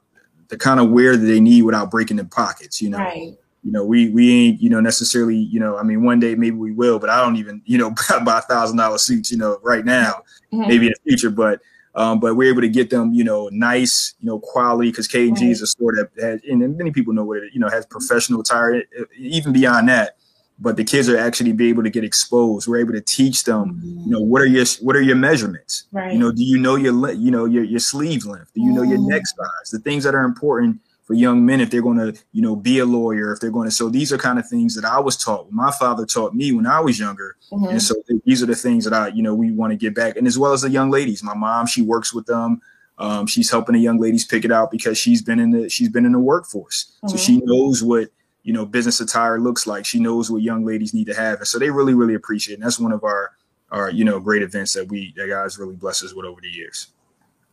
the kind of wear that they need without breaking their pockets. You know. Right you know, we we ain't, you know, necessarily, you know, I mean, one day maybe we will, but I don't even, you know, buy a thousand dollar suits, you know, right now, mm-hmm. maybe in the future. But um, but we're able to get them, you know, nice, you know, quality because K and G is a store that has, and many people know what it, you know, has professional attire. Even beyond that, but the kids are actually be able to get exposed. We're able to teach them, you know, what are your what are your measurements? Right. You know, do you know your you know your your sleeve length? Do you know your neck size? The things that are important for young men if they're going to you know be a lawyer if they're going to so these are kind of things that i was taught my father taught me when i was younger mm-hmm. and so these are the things that i you know we want to get back and as well as the young ladies my mom she works with them um, she's helping the young ladies pick it out because she's been in the she's been in the workforce mm-hmm. so she knows what you know business attire looks like she knows what young ladies need to have and so they really really appreciate it and that's one of our our you know great events that we that guys really bless us with over the years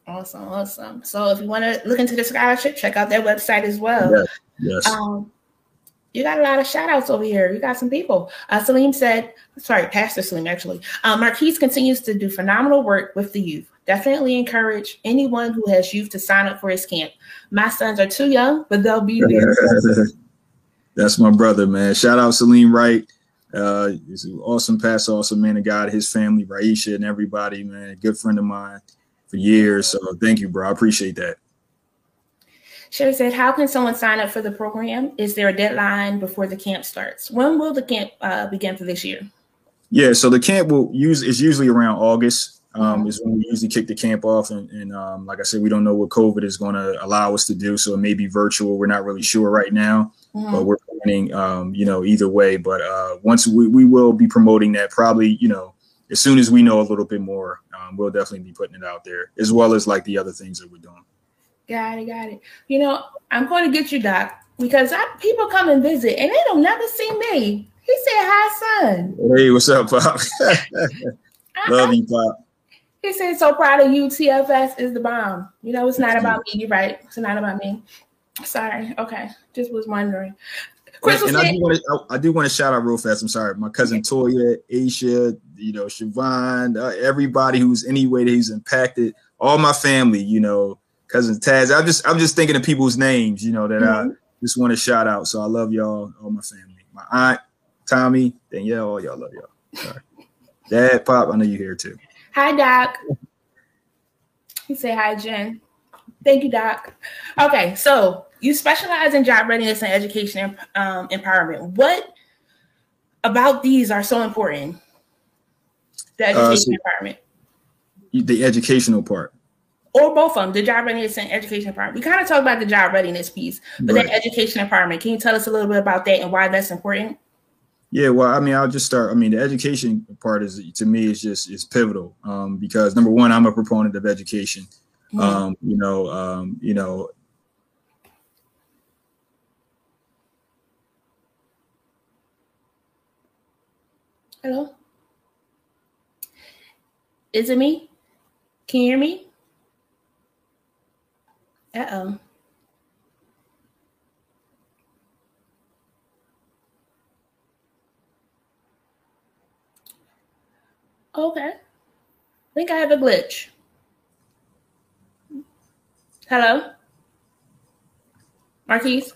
Awesome, awesome. So if you want to look into the scholarship, check out their website as well. Yes. yes. Um, you got a lot of shout outs over here. You got some people. Uh, Salim said, sorry, Pastor Salim, actually. Um, Marquise continues to do phenomenal work with the youth. Definitely encourage anyone who has youth to sign up for his camp. My sons are too young, but they'll be there. That's my brother, man. Shout out Salim Wright. Uh, he's an awesome pastor, awesome man of God, his family, Raisha, and everybody, man. Good friend of mine for years. So thank you, bro. I appreciate that. Sherry said, "How can someone sign up for the program? Is there a deadline before the camp starts? When will the camp uh, begin for this year?" Yeah, so the camp will use is usually around August. Um, mm-hmm. Is when we usually kick the camp off, and, and um, like I said, we don't know what COVID is going to allow us to do, so it may be virtual. We're not really sure right now, mm-hmm. but we're planning, um, you know, either way. But uh, once we we will be promoting that, probably, you know, as soon as we know a little bit more, um, we'll definitely be putting it out there, as well as like the other things that we're doing. Got it, got it. You know, I'm going to get you, Doc, because I, people come and visit and they don't never see me. He said, "Hi, son." Hey, what's up, Pop? Love you, Pop. He said, "So proud of you. TFS is the bomb." You know, it's not about me. You're right. It's not about me. Sorry. Okay, just was wondering. Crystal and, and I do want to I, I, do want to shout out real fast. I'm sorry, my cousin Toya, Aisha, you know, Siobhan, uh, everybody who's any way that he's impacted, all my family, you know, cousin Taz. I'm just I'm just thinking of people's names, you know, that mm-hmm. I just want to shout out. So I love y'all, all my family, my aunt, Tommy, Danielle, all y'all love y'all. Sorry. Dad, Pop, I know you here too. Hi, Doc. Say hi, Jen. Thank you, Doc. Okay, so you specialize in job readiness and education um, empowerment. What about these are so important? The uh, education uh, so empowerment. The educational part. Or both of them, the job readiness and education empowerment. We kind of talked about the job readiness piece, but right. the education empowerment. Can you tell us a little bit about that and why that's important? Yeah, well, I mean, I'll just start. I mean, the education part is to me is just is pivotal um, because number one, I'm a proponent of education. Mm-hmm. Um, you know, um, you know, Hello? Is it me? Can you hear me? Uh oh. Okay. I think I have a glitch. Hello? Marquise?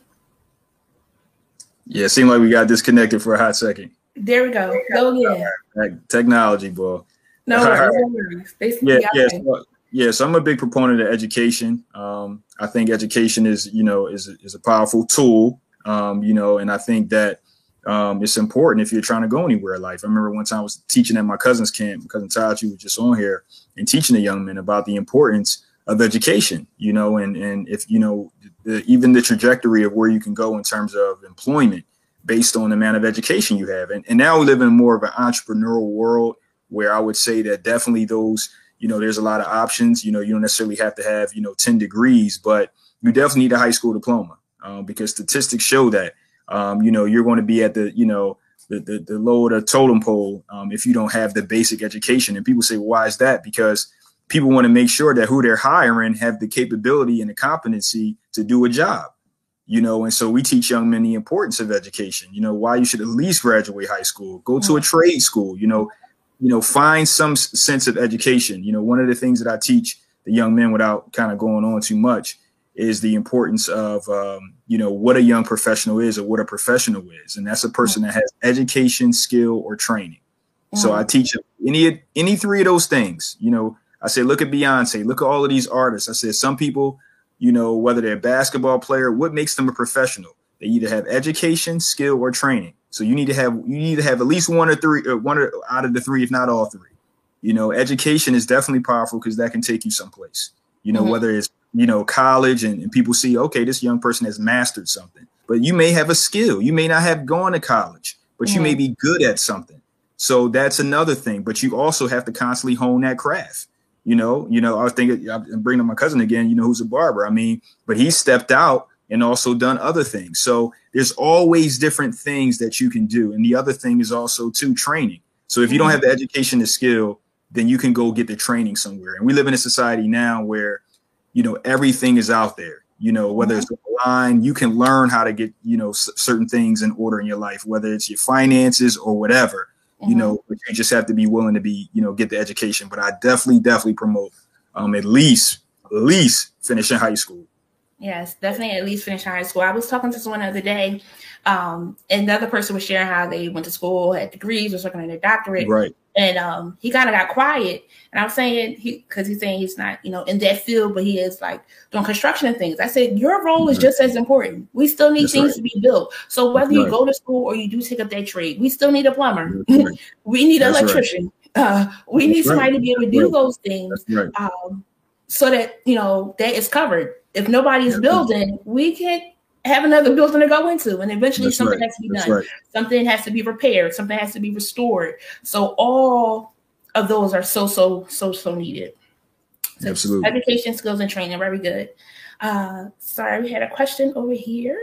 Yeah, it seemed like we got disconnected for a hot second. There we go. Go again. Technology, boy. No worries. yeah, yeah, so, yeah. So I'm a big proponent of education. Um, I think education is, you know, is is a powerful tool. Um, you know, and I think that um, it's important if you're trying to go anywhere in life. I remember one time I was teaching at my cousin's camp. My cousin Tachi was just on here and teaching the young men about the importance of education. You know, and and if you know the, even the trajectory of where you can go in terms of employment based on the amount of education you have. And, and now we live in more of an entrepreneurial world where I would say that definitely those, you know, there's a lot of options. You know, you don't necessarily have to have, you know, 10 degrees, but you definitely need a high school diploma um, because statistics show that um, you know, you're going to be at the, you know, the, the, the lower the totem pole um, if you don't have the basic education. And people say, well, why is that? Because people want to make sure that who they're hiring have the capability and the competency to do a job you know and so we teach young men the importance of education you know why you should at least graduate high school go to a mm-hmm. trade school you know you know find some sense of education you know one of the things that i teach the young men without kind of going on too much is the importance of um, you know what a young professional is or what a professional is and that's a person that has education skill or training so i mm-hmm. teach any any three of those things you know i say look at beyonce look at all of these artists i said some people you know, whether they're a basketball player, what makes them a professional? They either have education, skill, or training. So you need to have you need to have at least one or three, or uh, one or, out of the three, if not all three. You know, education is definitely powerful because that can take you someplace. You know, mm-hmm. whether it's you know college and, and people see, okay, this young person has mastered something, but you may have a skill. You may not have gone to college, but mm-hmm. you may mm-hmm. be good at something. So that's another thing. But you also have to constantly hone that craft. You know, you know, I was thinking, I'm bringing up my cousin again. You know, who's a barber. I mean, but he stepped out and also done other things. So there's always different things that you can do. And the other thing is also too training. So if you don't have the education and skill, then you can go get the training somewhere. And we live in a society now where, you know, everything is out there. You know, whether it's online, you can learn how to get, you know, s- certain things in order in your life, whether it's your finances or whatever mm-hmm. you know, but you just have to be willing to be, you know, get the education. But I definitely, definitely promote um at least at least finishing high school. Yes, definitely at least finish high school. I was talking to someone the other day. Um, another person was sharing how they went to school, had degrees, was working on their doctorate. Right and um, he kind of got quiet. And I'm saying he because he's saying he's not, you know, in that field, but he is like doing construction and things. I said your role is just as important. We still need That's things right. to be built. So whether That's you right. go to school or you do take up that trade, we still need a plumber. Right. we need an electrician. Uh, we need somebody to be able to do those things. Um, so that you know that is covered. If nobody's building, we can't have another building to go into, and eventually That's something right. has to be That's done. Right. Something has to be repaired. Something has to be restored. So all of those are so so so so needed. So Absolutely. Education, skills, and training. Very good. Uh, sorry, we had a question over here.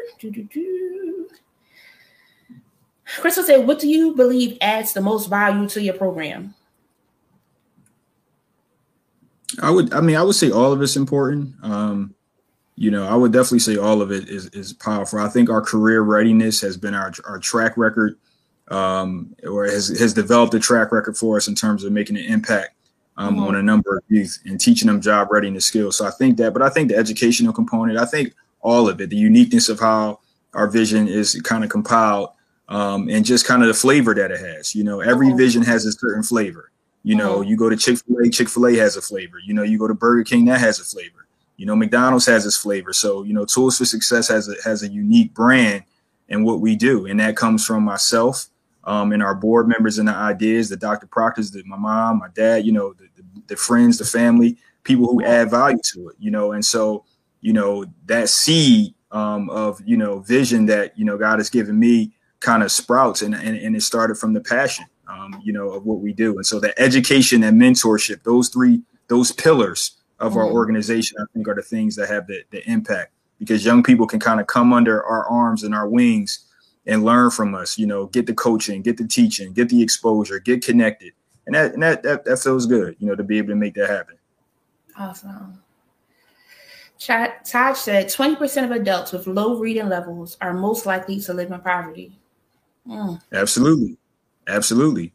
Crystal said, "What do you believe adds the most value to your program?" I would. I mean, I would say all of it's important. Um, you know, I would definitely say all of it is is powerful. I think our career readiness has been our our track record, um, or has has developed a track record for us in terms of making an impact um, mm-hmm. on a number of youth and teaching them job readiness skills. So I think that, but I think the educational component, I think all of it, the uniqueness of how our vision is kind of compiled, um, and just kind of the flavor that it has. You know, every mm-hmm. vision has a certain flavor. You know, mm-hmm. you go to Chick Fil A, Chick Fil A has a flavor. You know, you go to Burger King, that has a flavor. You know, McDonald's has its flavor. So, you know, Tools for Success has a, has a unique brand and what we do. And that comes from myself um, and our board members and the ideas, the Dr. Proctors, the, my mom, my dad, you know, the, the, the friends, the family, people who add value to it, you know. And so, you know, that seed um, of, you know, vision that, you know, God has given me kind of sprouts and, and, and it started from the passion, um, you know, of what we do. And so the education and mentorship, those three, those pillars of our mm-hmm. organization, I think, are the things that have the, the impact because young people can kind of come under our arms and our wings and learn from us, you know, get the coaching, get the teaching, get the exposure, get connected. And that, and that, that, that feels good, you know, to be able to make that happen. Awesome. Taj said 20% of adults with low reading levels are most likely to live in poverty. Mm. Absolutely. Absolutely.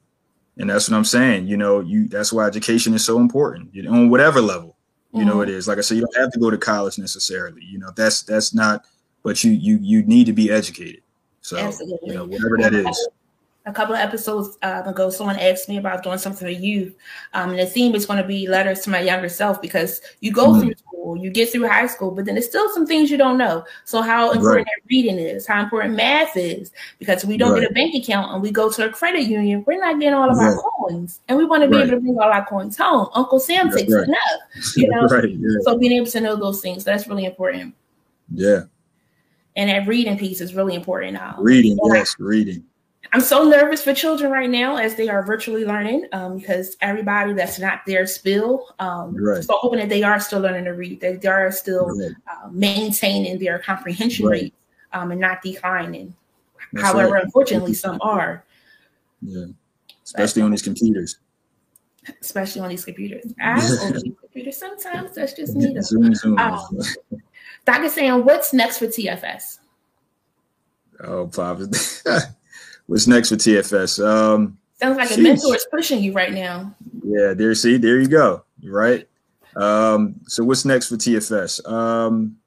And that's what I'm saying. You know, you that's why education is so important, you know, on whatever level you know it mm-hmm. is like i said you don't have to go to college necessarily you know that's that's not but you you you need to be educated so Absolutely. you know whatever that is a couple of episodes uh, ago, someone asked me about doing something for youth. Um, and the theme is going to be letters to my younger self because you go mm-hmm. through school, you get through high school, but then there's still some things you don't know. So, how important right. reading is, how important math is, because we don't right. get a bank account and we go to a credit union, we're not getting all of our coins. And we want to be able to bring all our coins home. Uncle Sam takes enough, you know? yeah. So, being able to know those things, that's really important. Yeah. And that reading piece is really important now. Reading, yes, reading I'm so nervous for children right now as they are virtually learning um, because everybody that's not there spill. Um, right. So hoping that they are still learning to read, that they are still right. uh, maintaining their comprehension right. rate um, and not declining. That's However, right. unfortunately, some are. Yeah, especially on these computers. Especially on these computers. I on these computers sometimes. That's just me. Zoom, zoom. Um, Dr. Sam, what's next for TFS? Oh, Pop. what's next for TFS? Um, Sounds like geez. a mentor is pushing you right now. Yeah, there. See, there you go. Right. Um, so what's next for TFS? Um,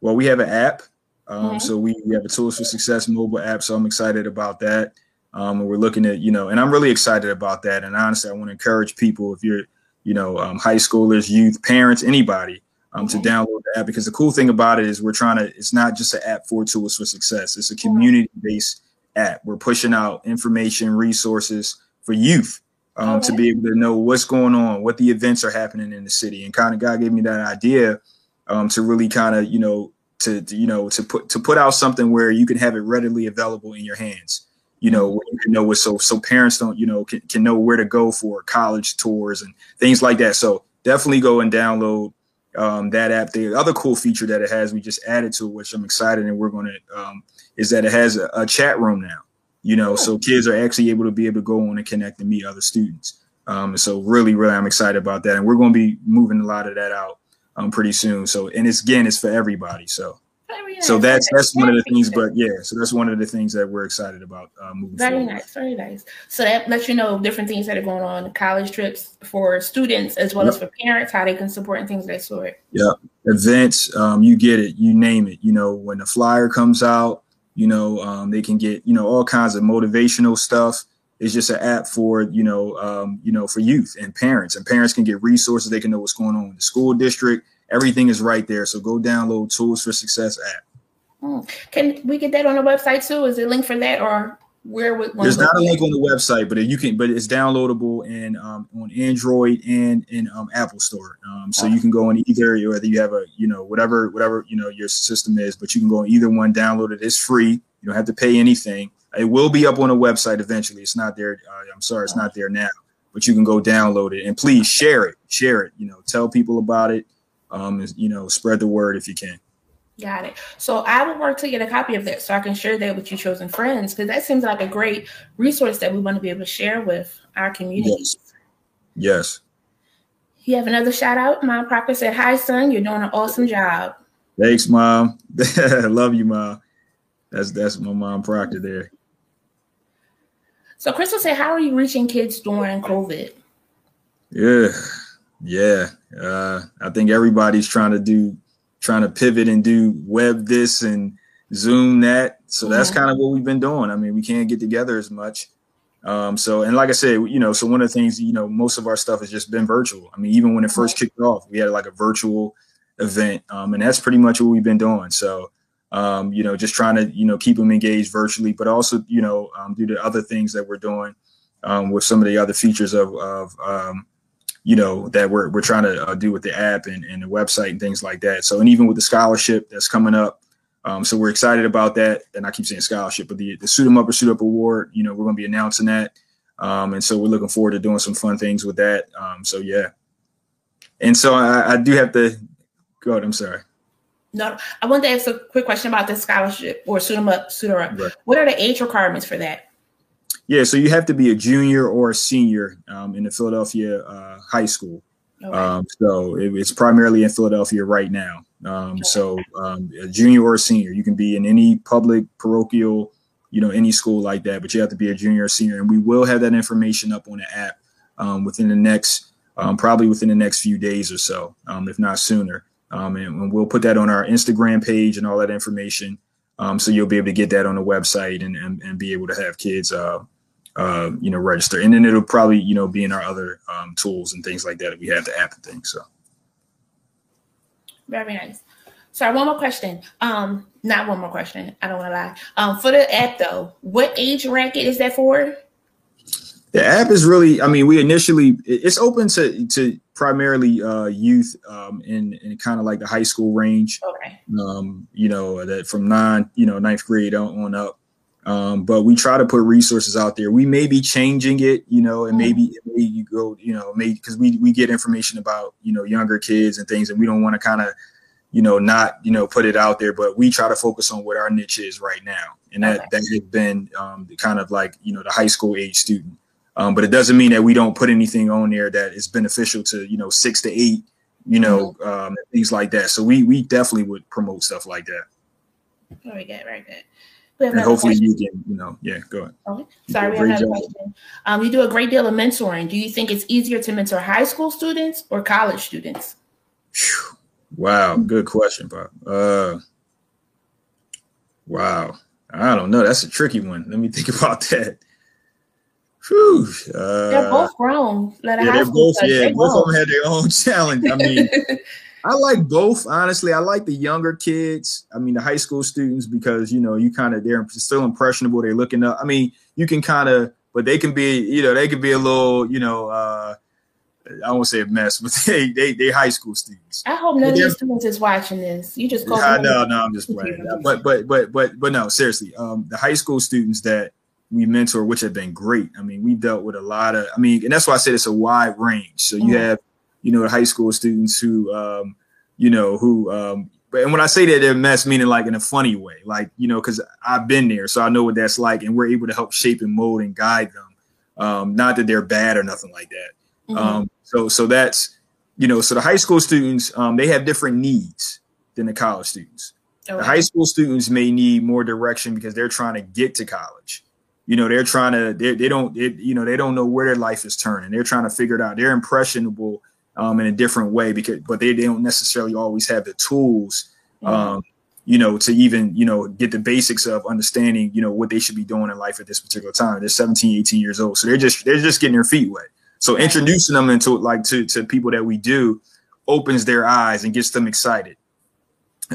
well, we have an app. Um, mm-hmm. So we, we have a Tools for Success mobile app. So I'm excited about that. Um, and we're looking at, you know, and I'm really excited about that. And honestly, I want to encourage people if you're, you know, um, high schoolers, youth, parents, anybody, um, mm-hmm. to download the app because the cool thing about it is we're trying to. It's not just an app for Tools for Success. It's a community based app. We're pushing out information, resources for youth um, okay. to be able to know what's going on, what the events are happening in the city, and kind of God gave me that idea um, to really kind of you know to, to, you know to put to put out something where you can have it readily available in your hands. You know where you can know what so so parents don't you know can, can know where to go for college tours and things like that. So definitely go and download um, that app. The other cool feature that it has we just added to it which i'm excited and we're going to um, is that it has a, a, chat room now you know so kids are actually able to be able to go on and connect and meet other students um, so really really i'm excited about that and we're going to be moving a lot of that out um, pretty soon. So, and it's again, it's for everybody. So, so that's that's one of the things. But yeah, so that's one of the things that we're excited about uh, moving very forward. nice, very nice. So that lets you know different things that are going on, college trips for students as well yep. as for parents, how they can support and things of that sort. Yeah, events, um, you get it, you name it. You know, when the flyer comes out, you know, um, they can get you know all kinds of motivational stuff. It's just an app for you know um, you know for youth and parents and parents can get resources. They can know what's going on in the school district. Everything is right there. So go download tools for success app. Hmm. can we get that on the website too? Is there a link for that or where would there's not a link on the website but you can but it's downloadable and um, on android and in um, apple store um, so you can go on either or whether you have a you know whatever whatever you know your system is but you can go on either one download it it's free you don't have to pay anything it will be up on a website eventually. It's not there. Uh, I'm sorry, it's not there now, but you can go download it and please share it. Share it. You know, tell people about it. Um, you know, spread the word if you can. Got it. So I would work to get a copy of that so I can share that with your chosen friends because that seems like a great resource that we want to be able to share with our community. Yes. yes. You have another shout out. Mom Proctor said, Hi, son, you're doing an awesome job. Thanks, Mom. Love you, Mom. That's that's my mom Proctor there. So Crystal said, "How are you reaching kids during COVID?" Yeah, yeah. Uh, I think everybody's trying to do, trying to pivot and do web this and Zoom that. So mm-hmm. that's kind of what we've been doing. I mean, we can't get together as much. Um, so, and like I said, you know, so one of the things, you know, most of our stuff has just been virtual. I mean, even when it first kicked off, we had like a virtual event, um, and that's pretty much what we've been doing. So, um, you know, just trying to, you know, keep them engaged virtually, but also, you know, um, do the other things that we're doing um, with some of the other features of, of um, you know, that we're, we're trying to uh, do with the app and, and the website and things like that. So, and even with the scholarship that's coming up, um, so we're excited about that. And I keep saying scholarship, but the, the Suit 'em Up or Suit Up Award, you know, we're going to be announcing that. Um, and so we're looking forward to doing some fun things with that. so, yeah. And so I, I do have to go ahead. I'm sorry. No, I want to ask a quick question about the scholarship or suit them up, suit her up. Right. What are the age requirements for that? Yeah, so you have to be a junior or a senior um, in the Philadelphia uh, high school. Okay. Um, so it, it's primarily in Philadelphia right now. Um, okay. So um, a junior or a senior, you can be in any public, parochial, you know, any school like that, but you have to be a junior or senior. And we will have that information up on the app um, within the next, um, probably within the next few days or so, if not sooner. Um, and, and, we'll put that on our Instagram page and all that information. Um, so you'll be able to get that on the website and, and, and be able to have kids, uh, uh, you know, register. And then it'll probably, you know, be in our other um, tools and things like that. If we have the app and things. So. Very nice. Sorry, one more question. Um, not one more question. I don't want to lie. Um, for the app though, what age bracket is that for? The app is really, I mean, we initially it's open to to primarily uh, youth um, in in kind of like the high school range. Okay. Um, you know that from nine, you know, ninth grade on, on up. Um, but we try to put resources out there. We may be changing it, you know, and mm. maybe maybe you go, you know, maybe because we we get information about you know younger kids and things, and we don't want to kind of you know, not you know put it out there, but we try to focus on what our niche is right now, and that okay. that has been um, kind of like you know the high school age student. Um, but it doesn't mean that we don't put anything on there that is beneficial to you know six to eight, you know, mm-hmm. um, things like that. So we we definitely would promote stuff like that. Very good, very good. And hopefully question. you can, you know, yeah, go ahead. Okay. Sorry, we have another question. Um, you do a great deal of mentoring. Do you think it's easier to mentor high school students or college students? Whew. Wow, good question, Bob. Uh, wow, I don't know. That's a tricky one. Let me think about that. Whew, uh, they're both grown. yeah, they're both. Yeah, both, both of them had their own challenge. I mean, I like both. Honestly, I like the younger kids. I mean, the high school students because you know you kind of they're still impressionable. They're looking up. I mean, you can kind of, but they can be. You know, they can be a little. You know. uh I won't say a mess, but they they they high school students. I hope none of your students is watching this. You just call. Yeah, no, no, I'm just playing. But but but but but no, seriously, um, the high school students that we mentor, which have been great. I mean, we dealt with a lot of. I mean, and that's why I said it's a wide range. So you mm-hmm. have, you know, the high school students who, um, you know, who, um, and when I say that they're mess, meaning like in a funny way, like you know, because I've been there, so I know what that's like, and we're able to help shape and mold and guide them. Um, not that they're bad or nothing like that. Mm-hmm. Um, so so that's you know, so the high school students um, they have different needs than the college students. Okay. The high school students may need more direction because they're trying to get to college. You know, they're trying to they, they don't it, you know they don't know where their life is turning. They're trying to figure it out. They're impressionable um, in a different way because but they, they don't necessarily always have the tools mm-hmm. um, you know, to even, you know, get the basics of understanding, you know, what they should be doing in life at this particular time. They're 17, 18 years old. So they're just they're just getting their feet wet. So introducing them into like to to people that we do opens their eyes and gets them excited.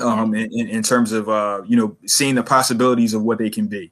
Um, in, in terms of uh, you know, seeing the possibilities of what they can be.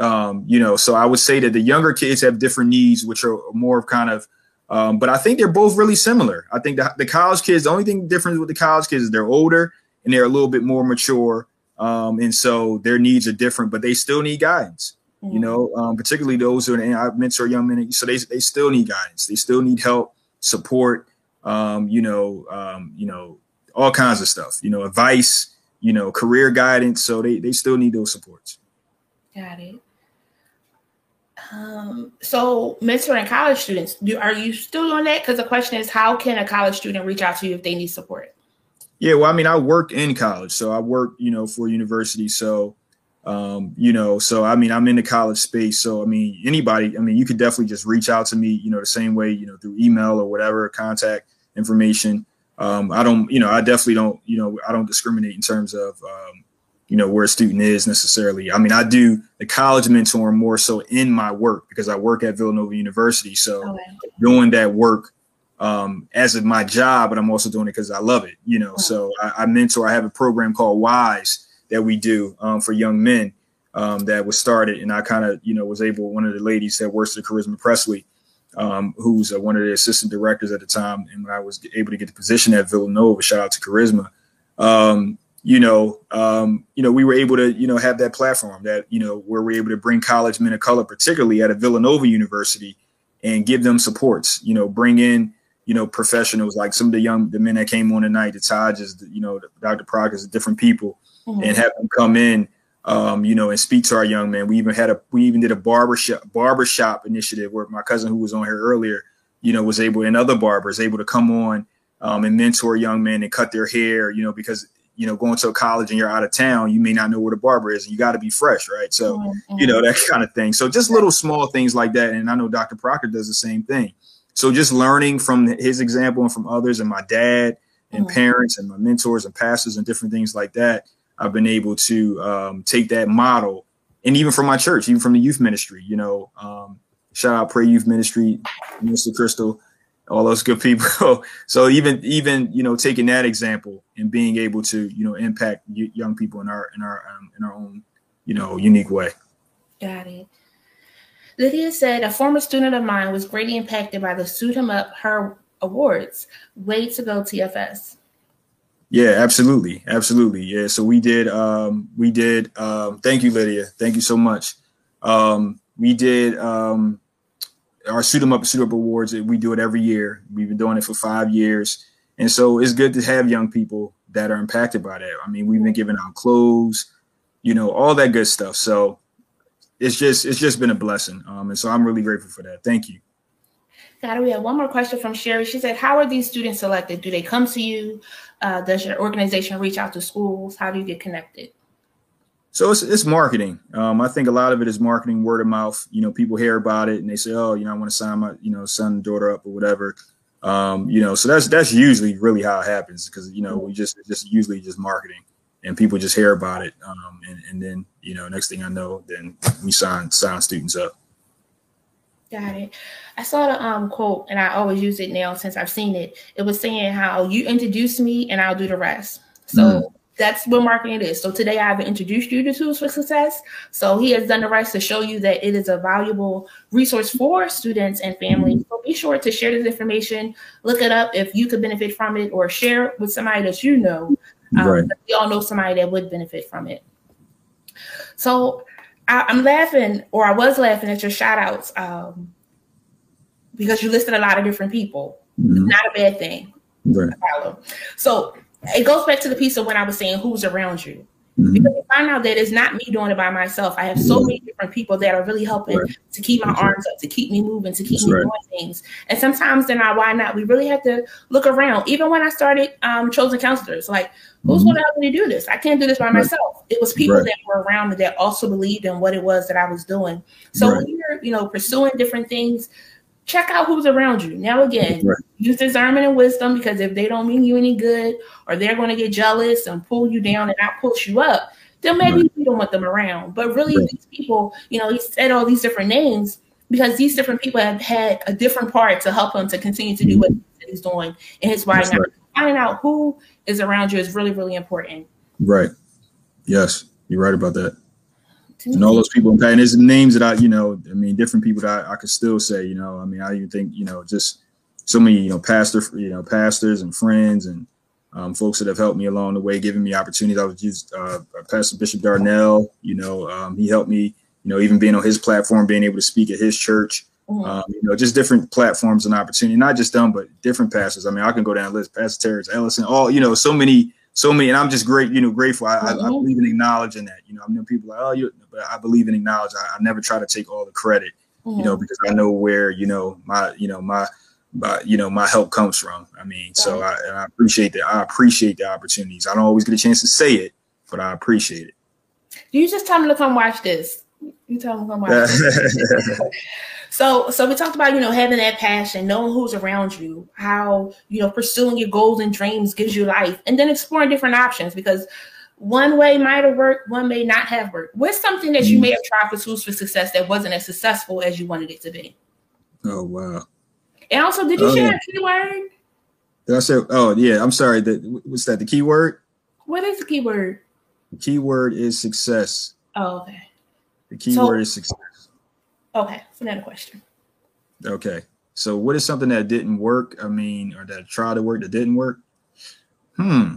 Um, you know, so I would say that the younger kids have different needs, which are more of kind of um, but I think they're both really similar. I think the, the college kids, the only thing different with the college kids is they're older and they're a little bit more mature. Um, and so their needs are different, but they still need guidance mm-hmm. you know, um, particularly those who are, and I mentor young men, so they, they still need guidance. They still need help, support, um, you know, um, you know, all kinds of stuff, you know, advice, you know, career guidance. So they, they still need those supports. Got it. Um, so mentoring college students, do, are you still doing that? Because the question is, how can a college student reach out to you if they need support? Yeah, well, I mean, I work in college, so I work, you know, for university. So um, you know, so I mean, I'm in the college space. So I mean, anybody, I mean, you could definitely just reach out to me, you know, the same way, you know, through email or whatever, contact information. Um, I don't, you know, I definitely don't, you know, I don't discriminate in terms of, um, you know, where a student is necessarily. I mean, I do the college mentoring more so in my work because I work at Villanova University. So okay. doing that work um, as of my job, but I'm also doing it because I love it, you know. So I, I mentor, I have a program called WISE that we do um, for young men um, that was started. And I kind of, you know, was able, one of the ladies that works at Charisma Presley, um, who's uh, one of the assistant directors at the time. And when I was able to get the position at Villanova, shout out to Charisma, um, you know, um, you know, we were able to, you know, have that platform that, you know, where we're able to bring college men of color, particularly at a Villanova University, and give them supports. You know, bring in, you know, professionals like some of the young the men that came on tonight, the Tajas, you know, Dr. Proctor's, different people mm-hmm. and have them come in, um, you know, and speak to our young men. We even had a we even did a barbershop barbershop initiative where my cousin who was on here earlier, you know, was able and other barbers able to come on um, and mentor young men and cut their hair, you know, because you know, going to a college and you're out of town, you may not know where the barber is, and you got to be fresh, right? So, mm-hmm. you know, that kind of thing. So, just little small things like that. And I know Dr. Proctor does the same thing. So, just learning from his example and from others, and my dad and mm-hmm. parents and my mentors and pastors and different things like that. I've been able to um, take that model, and even from my church, even from the youth ministry, you know, um, shout out Pray Youth Ministry, Mr. Crystal, all those good people. so even even you know taking that example and being able to you know impact young people in our in our um, in our own you know unique way. Got it. Lydia said, a former student of mine was greatly impacted by the Suit Him Up Her Awards. Way to go, TFS. Yeah, absolutely, absolutely. Yeah, so we did. Um, we did. Um, thank you, Lydia. Thank you so much. Um, we did um, our Suit 'em Up Suit Up Awards. We do it every year. We've been doing it for five years, and so it's good to have young people, that are impacted by that. I mean, we've been giving out clothes, you know, all that good stuff. So it's just it's just been a blessing. Um, and so I'm really grateful for that. Thank you. Got it. We have one more question from Sherry. She said, "How are these students selected? Do they come to you? Uh, does your organization reach out to schools? How do you get connected?" So it's, it's marketing. Um, I think a lot of it is marketing, word of mouth. You know, people hear about it and they say, "Oh, you know, I want to sign my you know son, daughter up or whatever." Um, you know, so that's that's usually really how it happens because you know we just just usually just marketing and people just hear about it, um, and, and then you know next thing I know, then we sign sign students up. Got it. I saw the um quote, and I always use it now since I've seen it. It was saying how you introduce me, and I'll do the rest. So mm. That's what marketing is. So today I've introduced you to Tools for Success. So he has done the rest to show you that it is a valuable resource for students and families. So be sure to share this information. Look it up if you could benefit from it, or share it with somebody that you know. Um, right. We all know somebody that would benefit from it. So I, am laughing, or I was laughing at your shout outs um, because you listed a lot of different people. Mm-hmm. Not a bad thing. Right. So it goes back to the piece of when I was saying who's around you. Mm-hmm. Because you find out that it's not me doing it by myself. I have so many different people that are really helping right. to keep my That's arms right. up, to keep me moving, to keep That's me right. doing things. And sometimes then I why not? We really have to look around. Even when I started um, chosen counselors, like who's mm-hmm. going to help me do this? I can't do this by myself. It was people that were around me that also believed in what it was that I was doing. So when you're, you know, pursuing different things, check out who's around you. Now, again, right. use discernment and wisdom because if they don't mean you any good or they're going to get jealous and pull you down and not push you up, then maybe right. you don't want them around. But really, right. these people, you know, he said all these different names because these different people have had a different part to help him to continue to do what mm-hmm. he's doing in his right now. Finding out who is around you is really, really important. Right. Yes, you're right about that and all those people and there's names that I, you know, I mean, different people that I, I could still say, you know, I mean, I even think, you know, just so many, you know, pastor, you know, pastors and friends and um, folks that have helped me along the way, giving me opportunities. I was just uh, Pastor Bishop Darnell, you know, um, he helped me, you know, even being on his platform, being able to speak at his church, mm-hmm. um, you know, just different platforms and opportunity, not just them, but different pastors. I mean, I can go down the list, Pastor Terrence Ellison, all, you know, so many so many, and I'm just great, you know, grateful. I, mm-hmm. I, I, mm-hmm. believe in acknowledging that. You know, I know people like, oh, you, but I believe in acknowledge. I, I never try to take all the credit, mm-hmm. you know, mm-hmm. because I know where, you know, my, you know, my, my, you know, my help comes from. I mean, so I, I appreciate that. I appreciate the opportunities. I don't always get a chance to say it, but I appreciate it. You just tell me to come watch this. You tell to come. So, so we talked about you know having that passion, knowing who's around you, how you know pursuing your goals and dreams gives you life, and then exploring different options because one way might have worked, one may not have worked. What's something that you mm. may have tried for tools for success that wasn't as successful as you wanted it to be? Oh wow! And also, did you oh, share a keyword? Did I say? Oh yeah, I'm sorry. That what's that? The keyword? What is the keyword? The keyword is success. Oh okay. The keyword so, is success. Okay, so another question. Okay, so what is something that didn't work? I mean, or that tried to work that didn't work? Hmm,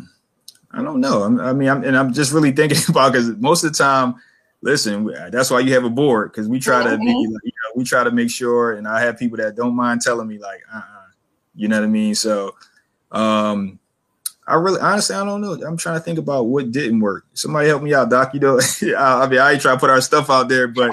I don't know. I'm, i mean, I'm, and I'm just really thinking about because most of the time, listen, that's why you have a board because we try mm-hmm. to, you know, we try to make sure, and I have people that don't mind telling me like, uh, uh you know what I mean. So, um, I really, honestly, I don't know. I'm trying to think about what didn't work. Somebody help me out, Doc. You know, I mean, I ain't trying to put our stuff out there, but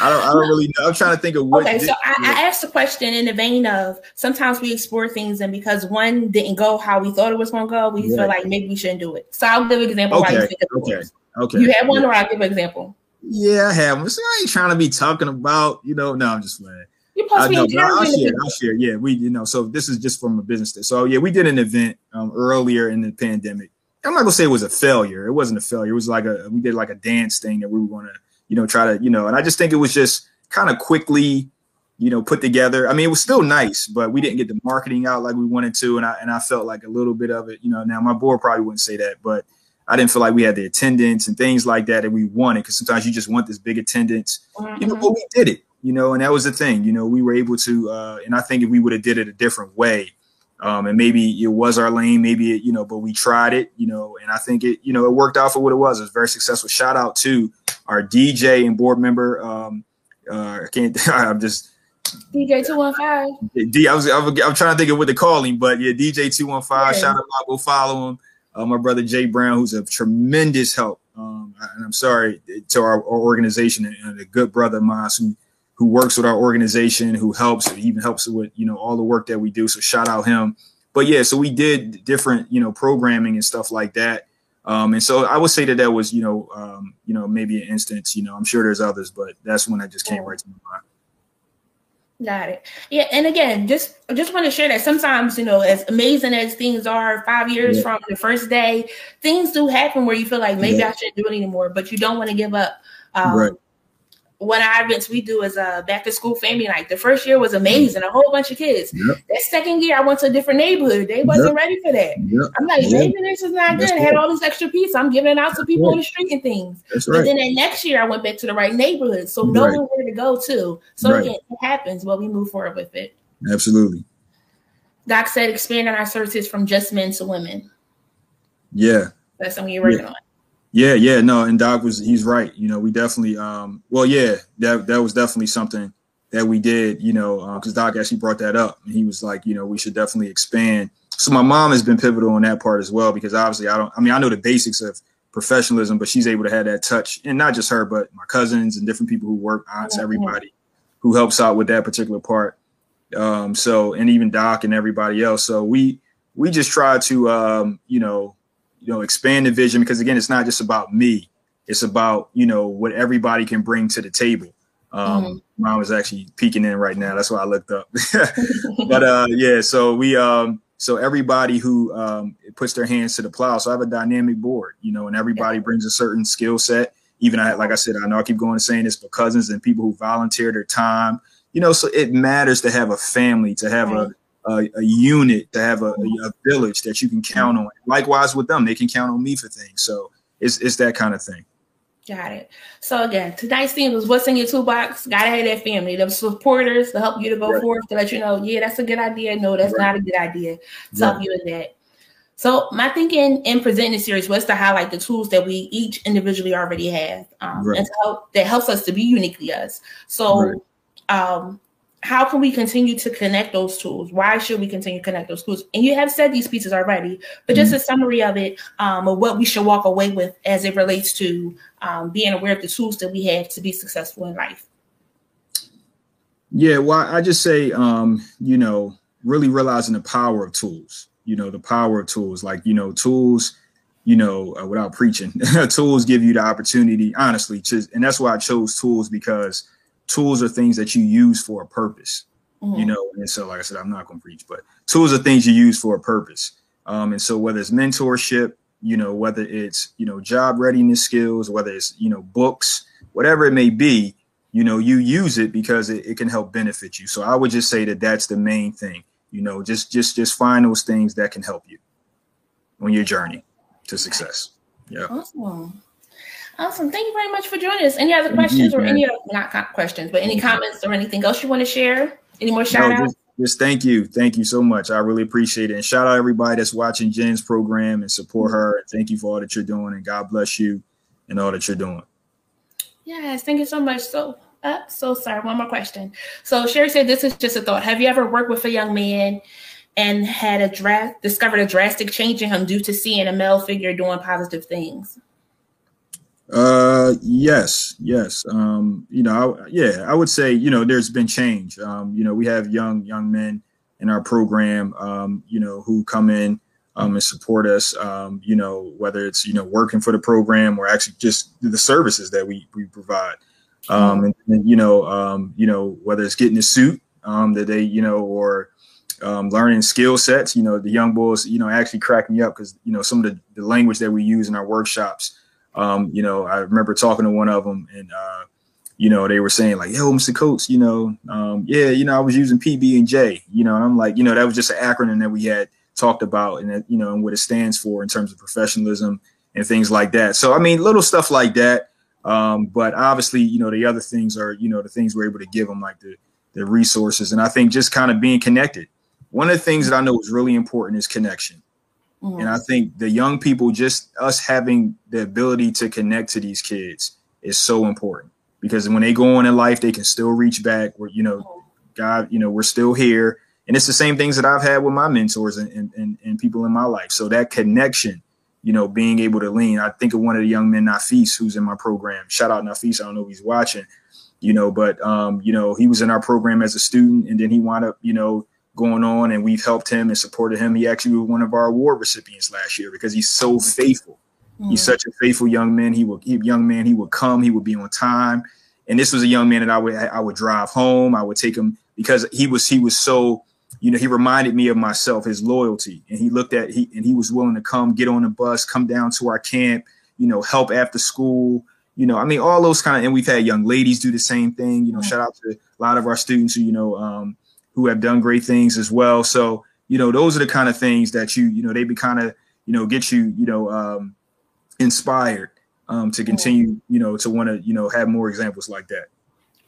I don't, I don't really know. I'm trying to think of what. Okay, so I, I, asked the question in the vein of sometimes we explore things, and because one didn't go how we thought it was going to go, we yeah. feel like maybe we shouldn't do it. So I'll give an example. Okay. Why you think okay. Okay. You have one, yeah. or I'll give an example. Yeah, I have one. So I ain't trying to be talking about, you know. No, I'm just playing. You supposed to be I'll, I'll share. I'll share. Yeah, we, you know. So this is just from a business. Day. So yeah, we did an event um, earlier in the pandemic. I'm not gonna say it was a failure. It wasn't a failure. It was like a we did like a dance thing that we were gonna, you know, try to, you know. And I just think it was just kind of quickly, you know, put together. I mean, it was still nice, but we didn't get the marketing out like we wanted to, and I and I felt like a little bit of it. You know, now my board probably wouldn't say that, but I didn't feel like we had the attendance and things like that that we wanted. Because sometimes you just want this big attendance, mm-hmm. you know. But we did it, you know, and that was the thing. You know, we were able to, uh, and I think if we would have did it a different way. Um, and maybe it was our lane, maybe it, you know, but we tried it, you know, and I think it, you know, it worked out for what it was. It was very successful. Shout out to our DJ and board member, um, uh, I can't. I'm just DJ two one five. D. I was, I'm trying to think of what to call him, but yeah, DJ two one five. Shout out, go follow him. uh, my brother Jay Brown, who's a tremendous help. Um, and I'm sorry to our, our organization and a good brother of mine who who works with our organization, who helps, even helps with you know all the work that we do. So shout out him. But yeah, so we did different you know programming and stuff like that. Um, and so I would say that that was you know um, you know maybe an instance. You know, I'm sure there's others, but that's one that just came right to my mind. Got it. Yeah, and again, just I just want to share that sometimes, you know, as amazing as things are, five years yeah. from the first day, things do happen where you feel like maybe yeah. I shouldn't do it anymore, but you don't want to give up. Um, right one of our events we do is a back to school family night. The first year was amazing, a whole bunch of kids. Yep. That second year, I went to a different neighborhood. They wasn't yep. ready for that. Yep. I'm like, maybe this is not good. I had all this extra pizza. I'm giving it out to people on the street and things. That's right. But then that next year, I went back to the right neighborhood. So right. knowing where to go to. So right. again, it happens, but we move forward with it. Absolutely. Doc said expanding our services from just men to women. Yeah. That's something you're working yeah. on. Yeah, yeah, no, and Doc was he's right. You know, we definitely um well, yeah, that that was definitely something that we did, you know, because uh, Doc actually brought that up. And he was like, you know, we should definitely expand. So my mom has been pivotal on that part as well, because obviously I don't I mean, I know the basics of professionalism, but she's able to have that touch, and not just her, but my cousins and different people who work, aunts, everybody who helps out with that particular part. Um, so and even Doc and everybody else. So we we just try to um, you know, you know expand the vision because again it's not just about me it's about you know what everybody can bring to the table um mm-hmm. mom is actually peeking in right now that's why i looked up but uh yeah so we um so everybody who um puts their hands to the plow so i have a dynamic board you know and everybody yeah. brings a certain skill set even I, like i said i know i keep going and saying this but cousins and people who volunteer their time you know so it matters to have a family to have right. a a, a unit, to have a, a, village that you can count on. Likewise with them, they can count on me for things. So it's it's that kind of thing. Got it. So again, tonight's theme was what's in your toolbox. Gotta have that family, the supporters to help you to go right. forth to let you know, yeah, that's a good idea. No, that's right. not a good idea. To right. help you in that. So my thinking in presenting the series was to highlight the tools that we each individually already have, um, and to help that helps us to be uniquely us. So um, how can we continue to connect those tools? Why should we continue to connect those tools? And you have said these pieces already, but just mm-hmm. a summary of it, um, of what we should walk away with as it relates to um, being aware of the tools that we have to be successful in life. Yeah, well, I just say, um, you know, really realizing the power of tools. You know, the power of tools, like you know, tools. You know, uh, without preaching, tools give you the opportunity, honestly, to, and that's why I chose tools because tools are things that you use for a purpose. Mm-hmm. You know, and so like I said, I'm not gonna preach, but tools are things you use for a purpose. Um, and so whether it's mentorship, you know, whether it's you know job readiness skills, whether it's you know books, whatever it may be, you know, you use it because it, it can help benefit you. So I would just say that that's the main thing. You know, just just just find those things that can help you on your journey to success. Yeah. Awesome. Awesome. Thank you very much for joining us. Any other questions or any other, not questions, but any comments or anything else you want to share? Any more shout no, outs? Just, just thank you. Thank you so much. I really appreciate it. And shout out everybody that's watching Jen's program and support her. And thank you for all that you're doing. And God bless you and all that you're doing. Yes, thank you so much. So uh, so sorry, one more question. So Sherry said this is just a thought. Have you ever worked with a young man and had a draft discovered a drastic change in him due to seeing a male figure doing positive things? Uh, yes, yes. Um, you know, I, yeah, I would say, you know, there's been change. Um, you know, we have young young men in our program, um, you know, who come in um, and support us. Um, you know, whether it's you know working for the program or actually just the services that we we provide. Um, and, and you know, um, you know, whether it's getting a suit um, that they, you know, or um, learning skill sets. You know, the young boys, you know, actually crack me up because you know some of the, the language that we use in our workshops um, you know, I remember talking to one of them and, uh, you know, they were saying like, yo, Mr. Coates, you know, um, yeah, you know, I was using PB and J, you know, and I'm like, you know, that was just an acronym that we had talked about and, that, you know, and what it stands for in terms of professionalism and things like that. So, I mean, little stuff like that. Um, but obviously, you know, the other things are, you know, the things we're able to give them, like the, the resources. And I think just kind of being connected. One of the things that I know is really important is connection. Mm-hmm. And I think the young people, just us having the ability to connect to these kids is so important because when they go on in life, they can still reach back where, you know, mm-hmm. God, you know, we're still here. And it's the same things that I've had with my mentors and, and, and, and people in my life. So that connection you know, being able to lean. I think of one of the young men, Nafis, who's in my program. Shout out Nafis. I don't know if he's watching, you know, but um, you know, he was in our program as a student, and then he wound up, you know, going on, and we've helped him and supported him. He actually was one of our award recipients last year because he's so faithful. Mm-hmm. He's such a faithful young man. He would, young man, he would come. He would be on time. And this was a young man that I would, I would drive home. I would take him because he was, he was so you know, he reminded me of myself, his loyalty. And he looked at he and he was willing to come get on the bus, come down to our camp, you know, help after school. You know, I mean, all those kind of, and we've had young ladies do the same thing. You know, shout out to a lot of our students who, you know, um, who have done great things as well. So, you know, those are the kind of things that you, you know, they be kind of, you know, get you, you know, um, inspired um, to continue, you know, to want to, you know, have more examples like that.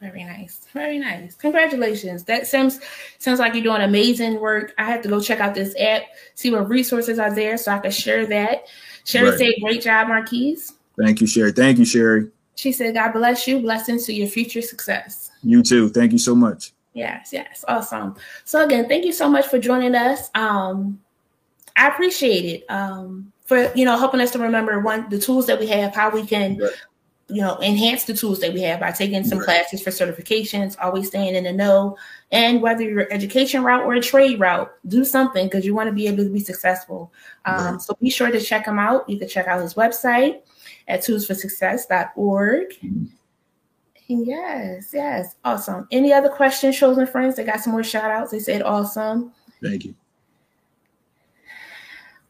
Very nice. Very nice. Congratulations. That sounds sounds like you're doing amazing work. I have to go check out this app, see what resources are there so I can share that. Sherry right. said, Great job, Marquise. Thank you, Sherry. Thank you, Sherry. She said, God bless you. Blessings to your future success. You too. Thank you so much. Yes, yes. Awesome. So again, thank you so much for joining us. Um, I appreciate it. Um, for you know helping us to remember one the tools that we have, how we can right you know, enhance the tools that we have by taking some right. classes for certifications, always staying in the know. And whether you're education route or a trade route, do something because you want to be able to be successful. Um, right. So be sure to check him out. You can check out his website at toolsforsuccess.org. Mm-hmm. Yes, yes, awesome. Any other questions, chosen friends? They got some more shout outs. They said awesome. Thank you.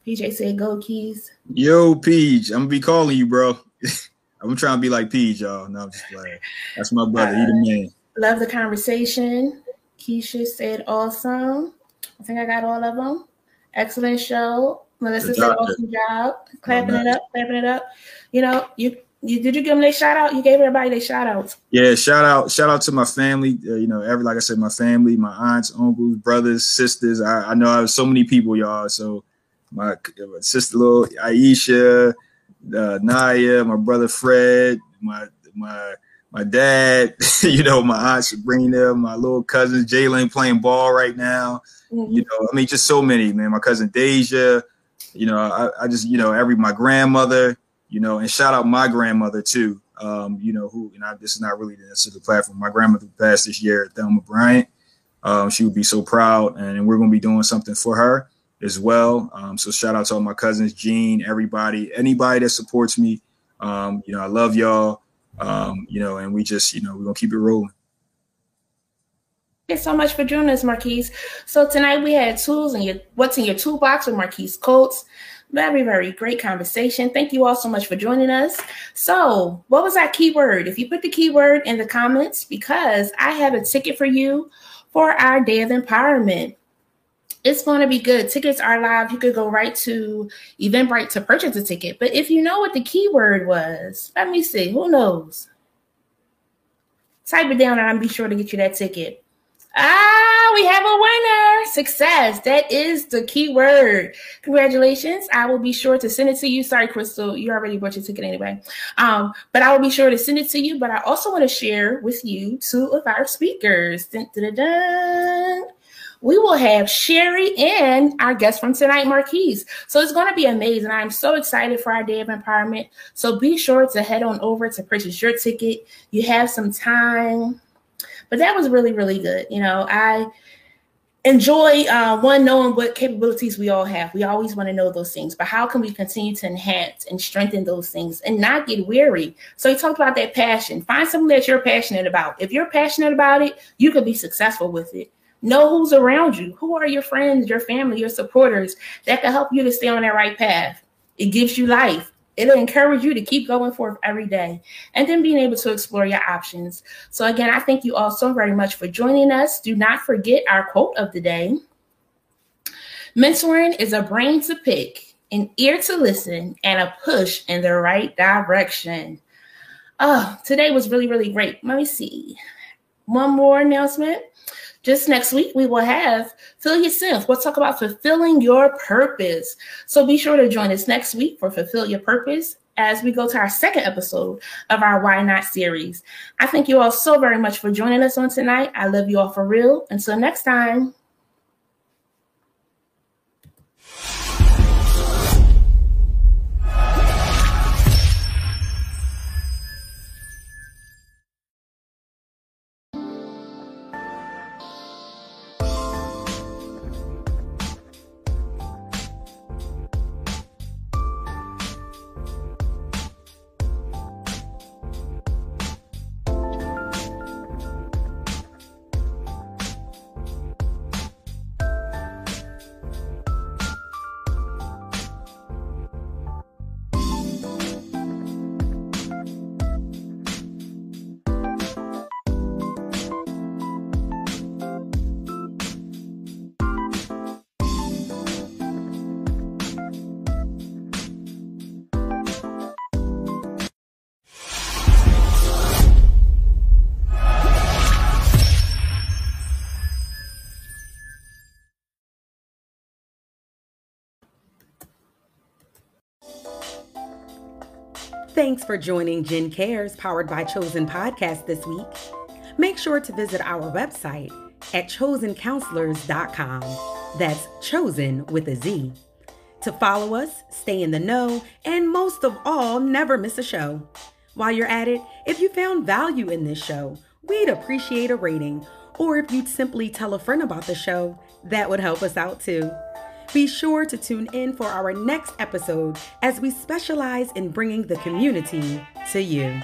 PJ said go keys. Yo, Peach, I'm gonna be calling you, bro. I'm trying to be like Peach, y'all. No, I'm just playing. That's my brother. Uh, he the man. Love the conversation. Keisha said awesome. I think I got all of them. Excellent show. Melissa said awesome job. Clapping it up, clapping it up. You know, you you did you give them a shout out? You gave everybody their shout outs. Yeah, shout out, shout out to my family. Uh, you know, every like I said, my family, my aunts, uncles, brothers, sisters. I, I know I have so many people, y'all. So my, my sister, little Aisha, uh, Naya, my brother Fred, my my my dad, you know, my aunt Sabrina, my little cousin Jalen playing ball right now. Mm-hmm. You know, I mean, just so many, man. My cousin Deja, you know, I, I, just, you know, every my grandmother, you know, and shout out my grandmother too. Um, you know, who and I, this is not really the platform. My grandmother passed this year, Thelma Bryant. Um, she would be so proud, and we're gonna be doing something for her as well. Um, so shout out to all my cousins, Gene, everybody, anybody that supports me. Um, you know, I love y'all. Um, you know, and we just, you know, we're gonna keep it rolling. Thanks so much for joining us, Marquise. So tonight we had tools and your what's in your toolbox with Marquise Coates. Very, very great conversation. Thank you all so much for joining us. So, what was our keyword? If you put the keyword in the comments, because I have a ticket for you for our day of empowerment it's going to be good. Tickets are live. You could go right to Eventbrite to purchase a ticket. But if you know what the keyword was, let me see. Who knows? Type it down and I'll be sure to get you that ticket. Ah, we have a winner. Success. That is the key word. Congratulations. I will be sure to send it to you. Sorry, Crystal. You already bought your ticket anyway. Um, but I will be sure to send it to you. But I also want to share with you two of our speakers. Dun, dun, dun, we will have Sherry and our guest from tonight, Marquise. So it's going to be amazing. I'm so excited for our day of empowerment. So be sure to head on over to purchase your ticket. You have some time. But that was really, really good. You know, I enjoy uh, one knowing what capabilities we all have. We always want to know those things, but how can we continue to enhance and strengthen those things and not get weary? So he talked about that passion. Find something that you're passionate about. If you're passionate about it, you could be successful with it. Know who's around you. Who are your friends, your family, your supporters that can help you to stay on that right path? It gives you life. It'll encourage you to keep going forth every day and then being able to explore your options. So, again, I thank you all so very much for joining us. Do not forget our quote of the day Mentoring is a brain to pick, an ear to listen, and a push in the right direction. Oh, today was really, really great. Let me see. One more announcement. Just next week, we will have Fill Your Sense. We'll talk about fulfilling your purpose. So be sure to join us next week for Fulfill Your Purpose as we go to our second episode of our Why Not series. I thank you all so very much for joining us on tonight. I love you all for real. Until next time. Thanks for joining Jen Cares, powered by Chosen Podcast this week. Make sure to visit our website at chozencounselors.com. That's chosen with a Z. To follow us, stay in the know, and most of all, never miss a show. While you're at it, if you found value in this show, we'd appreciate a rating. Or if you'd simply tell a friend about the show, that would help us out too. Be sure to tune in for our next episode as we specialize in bringing the community to you.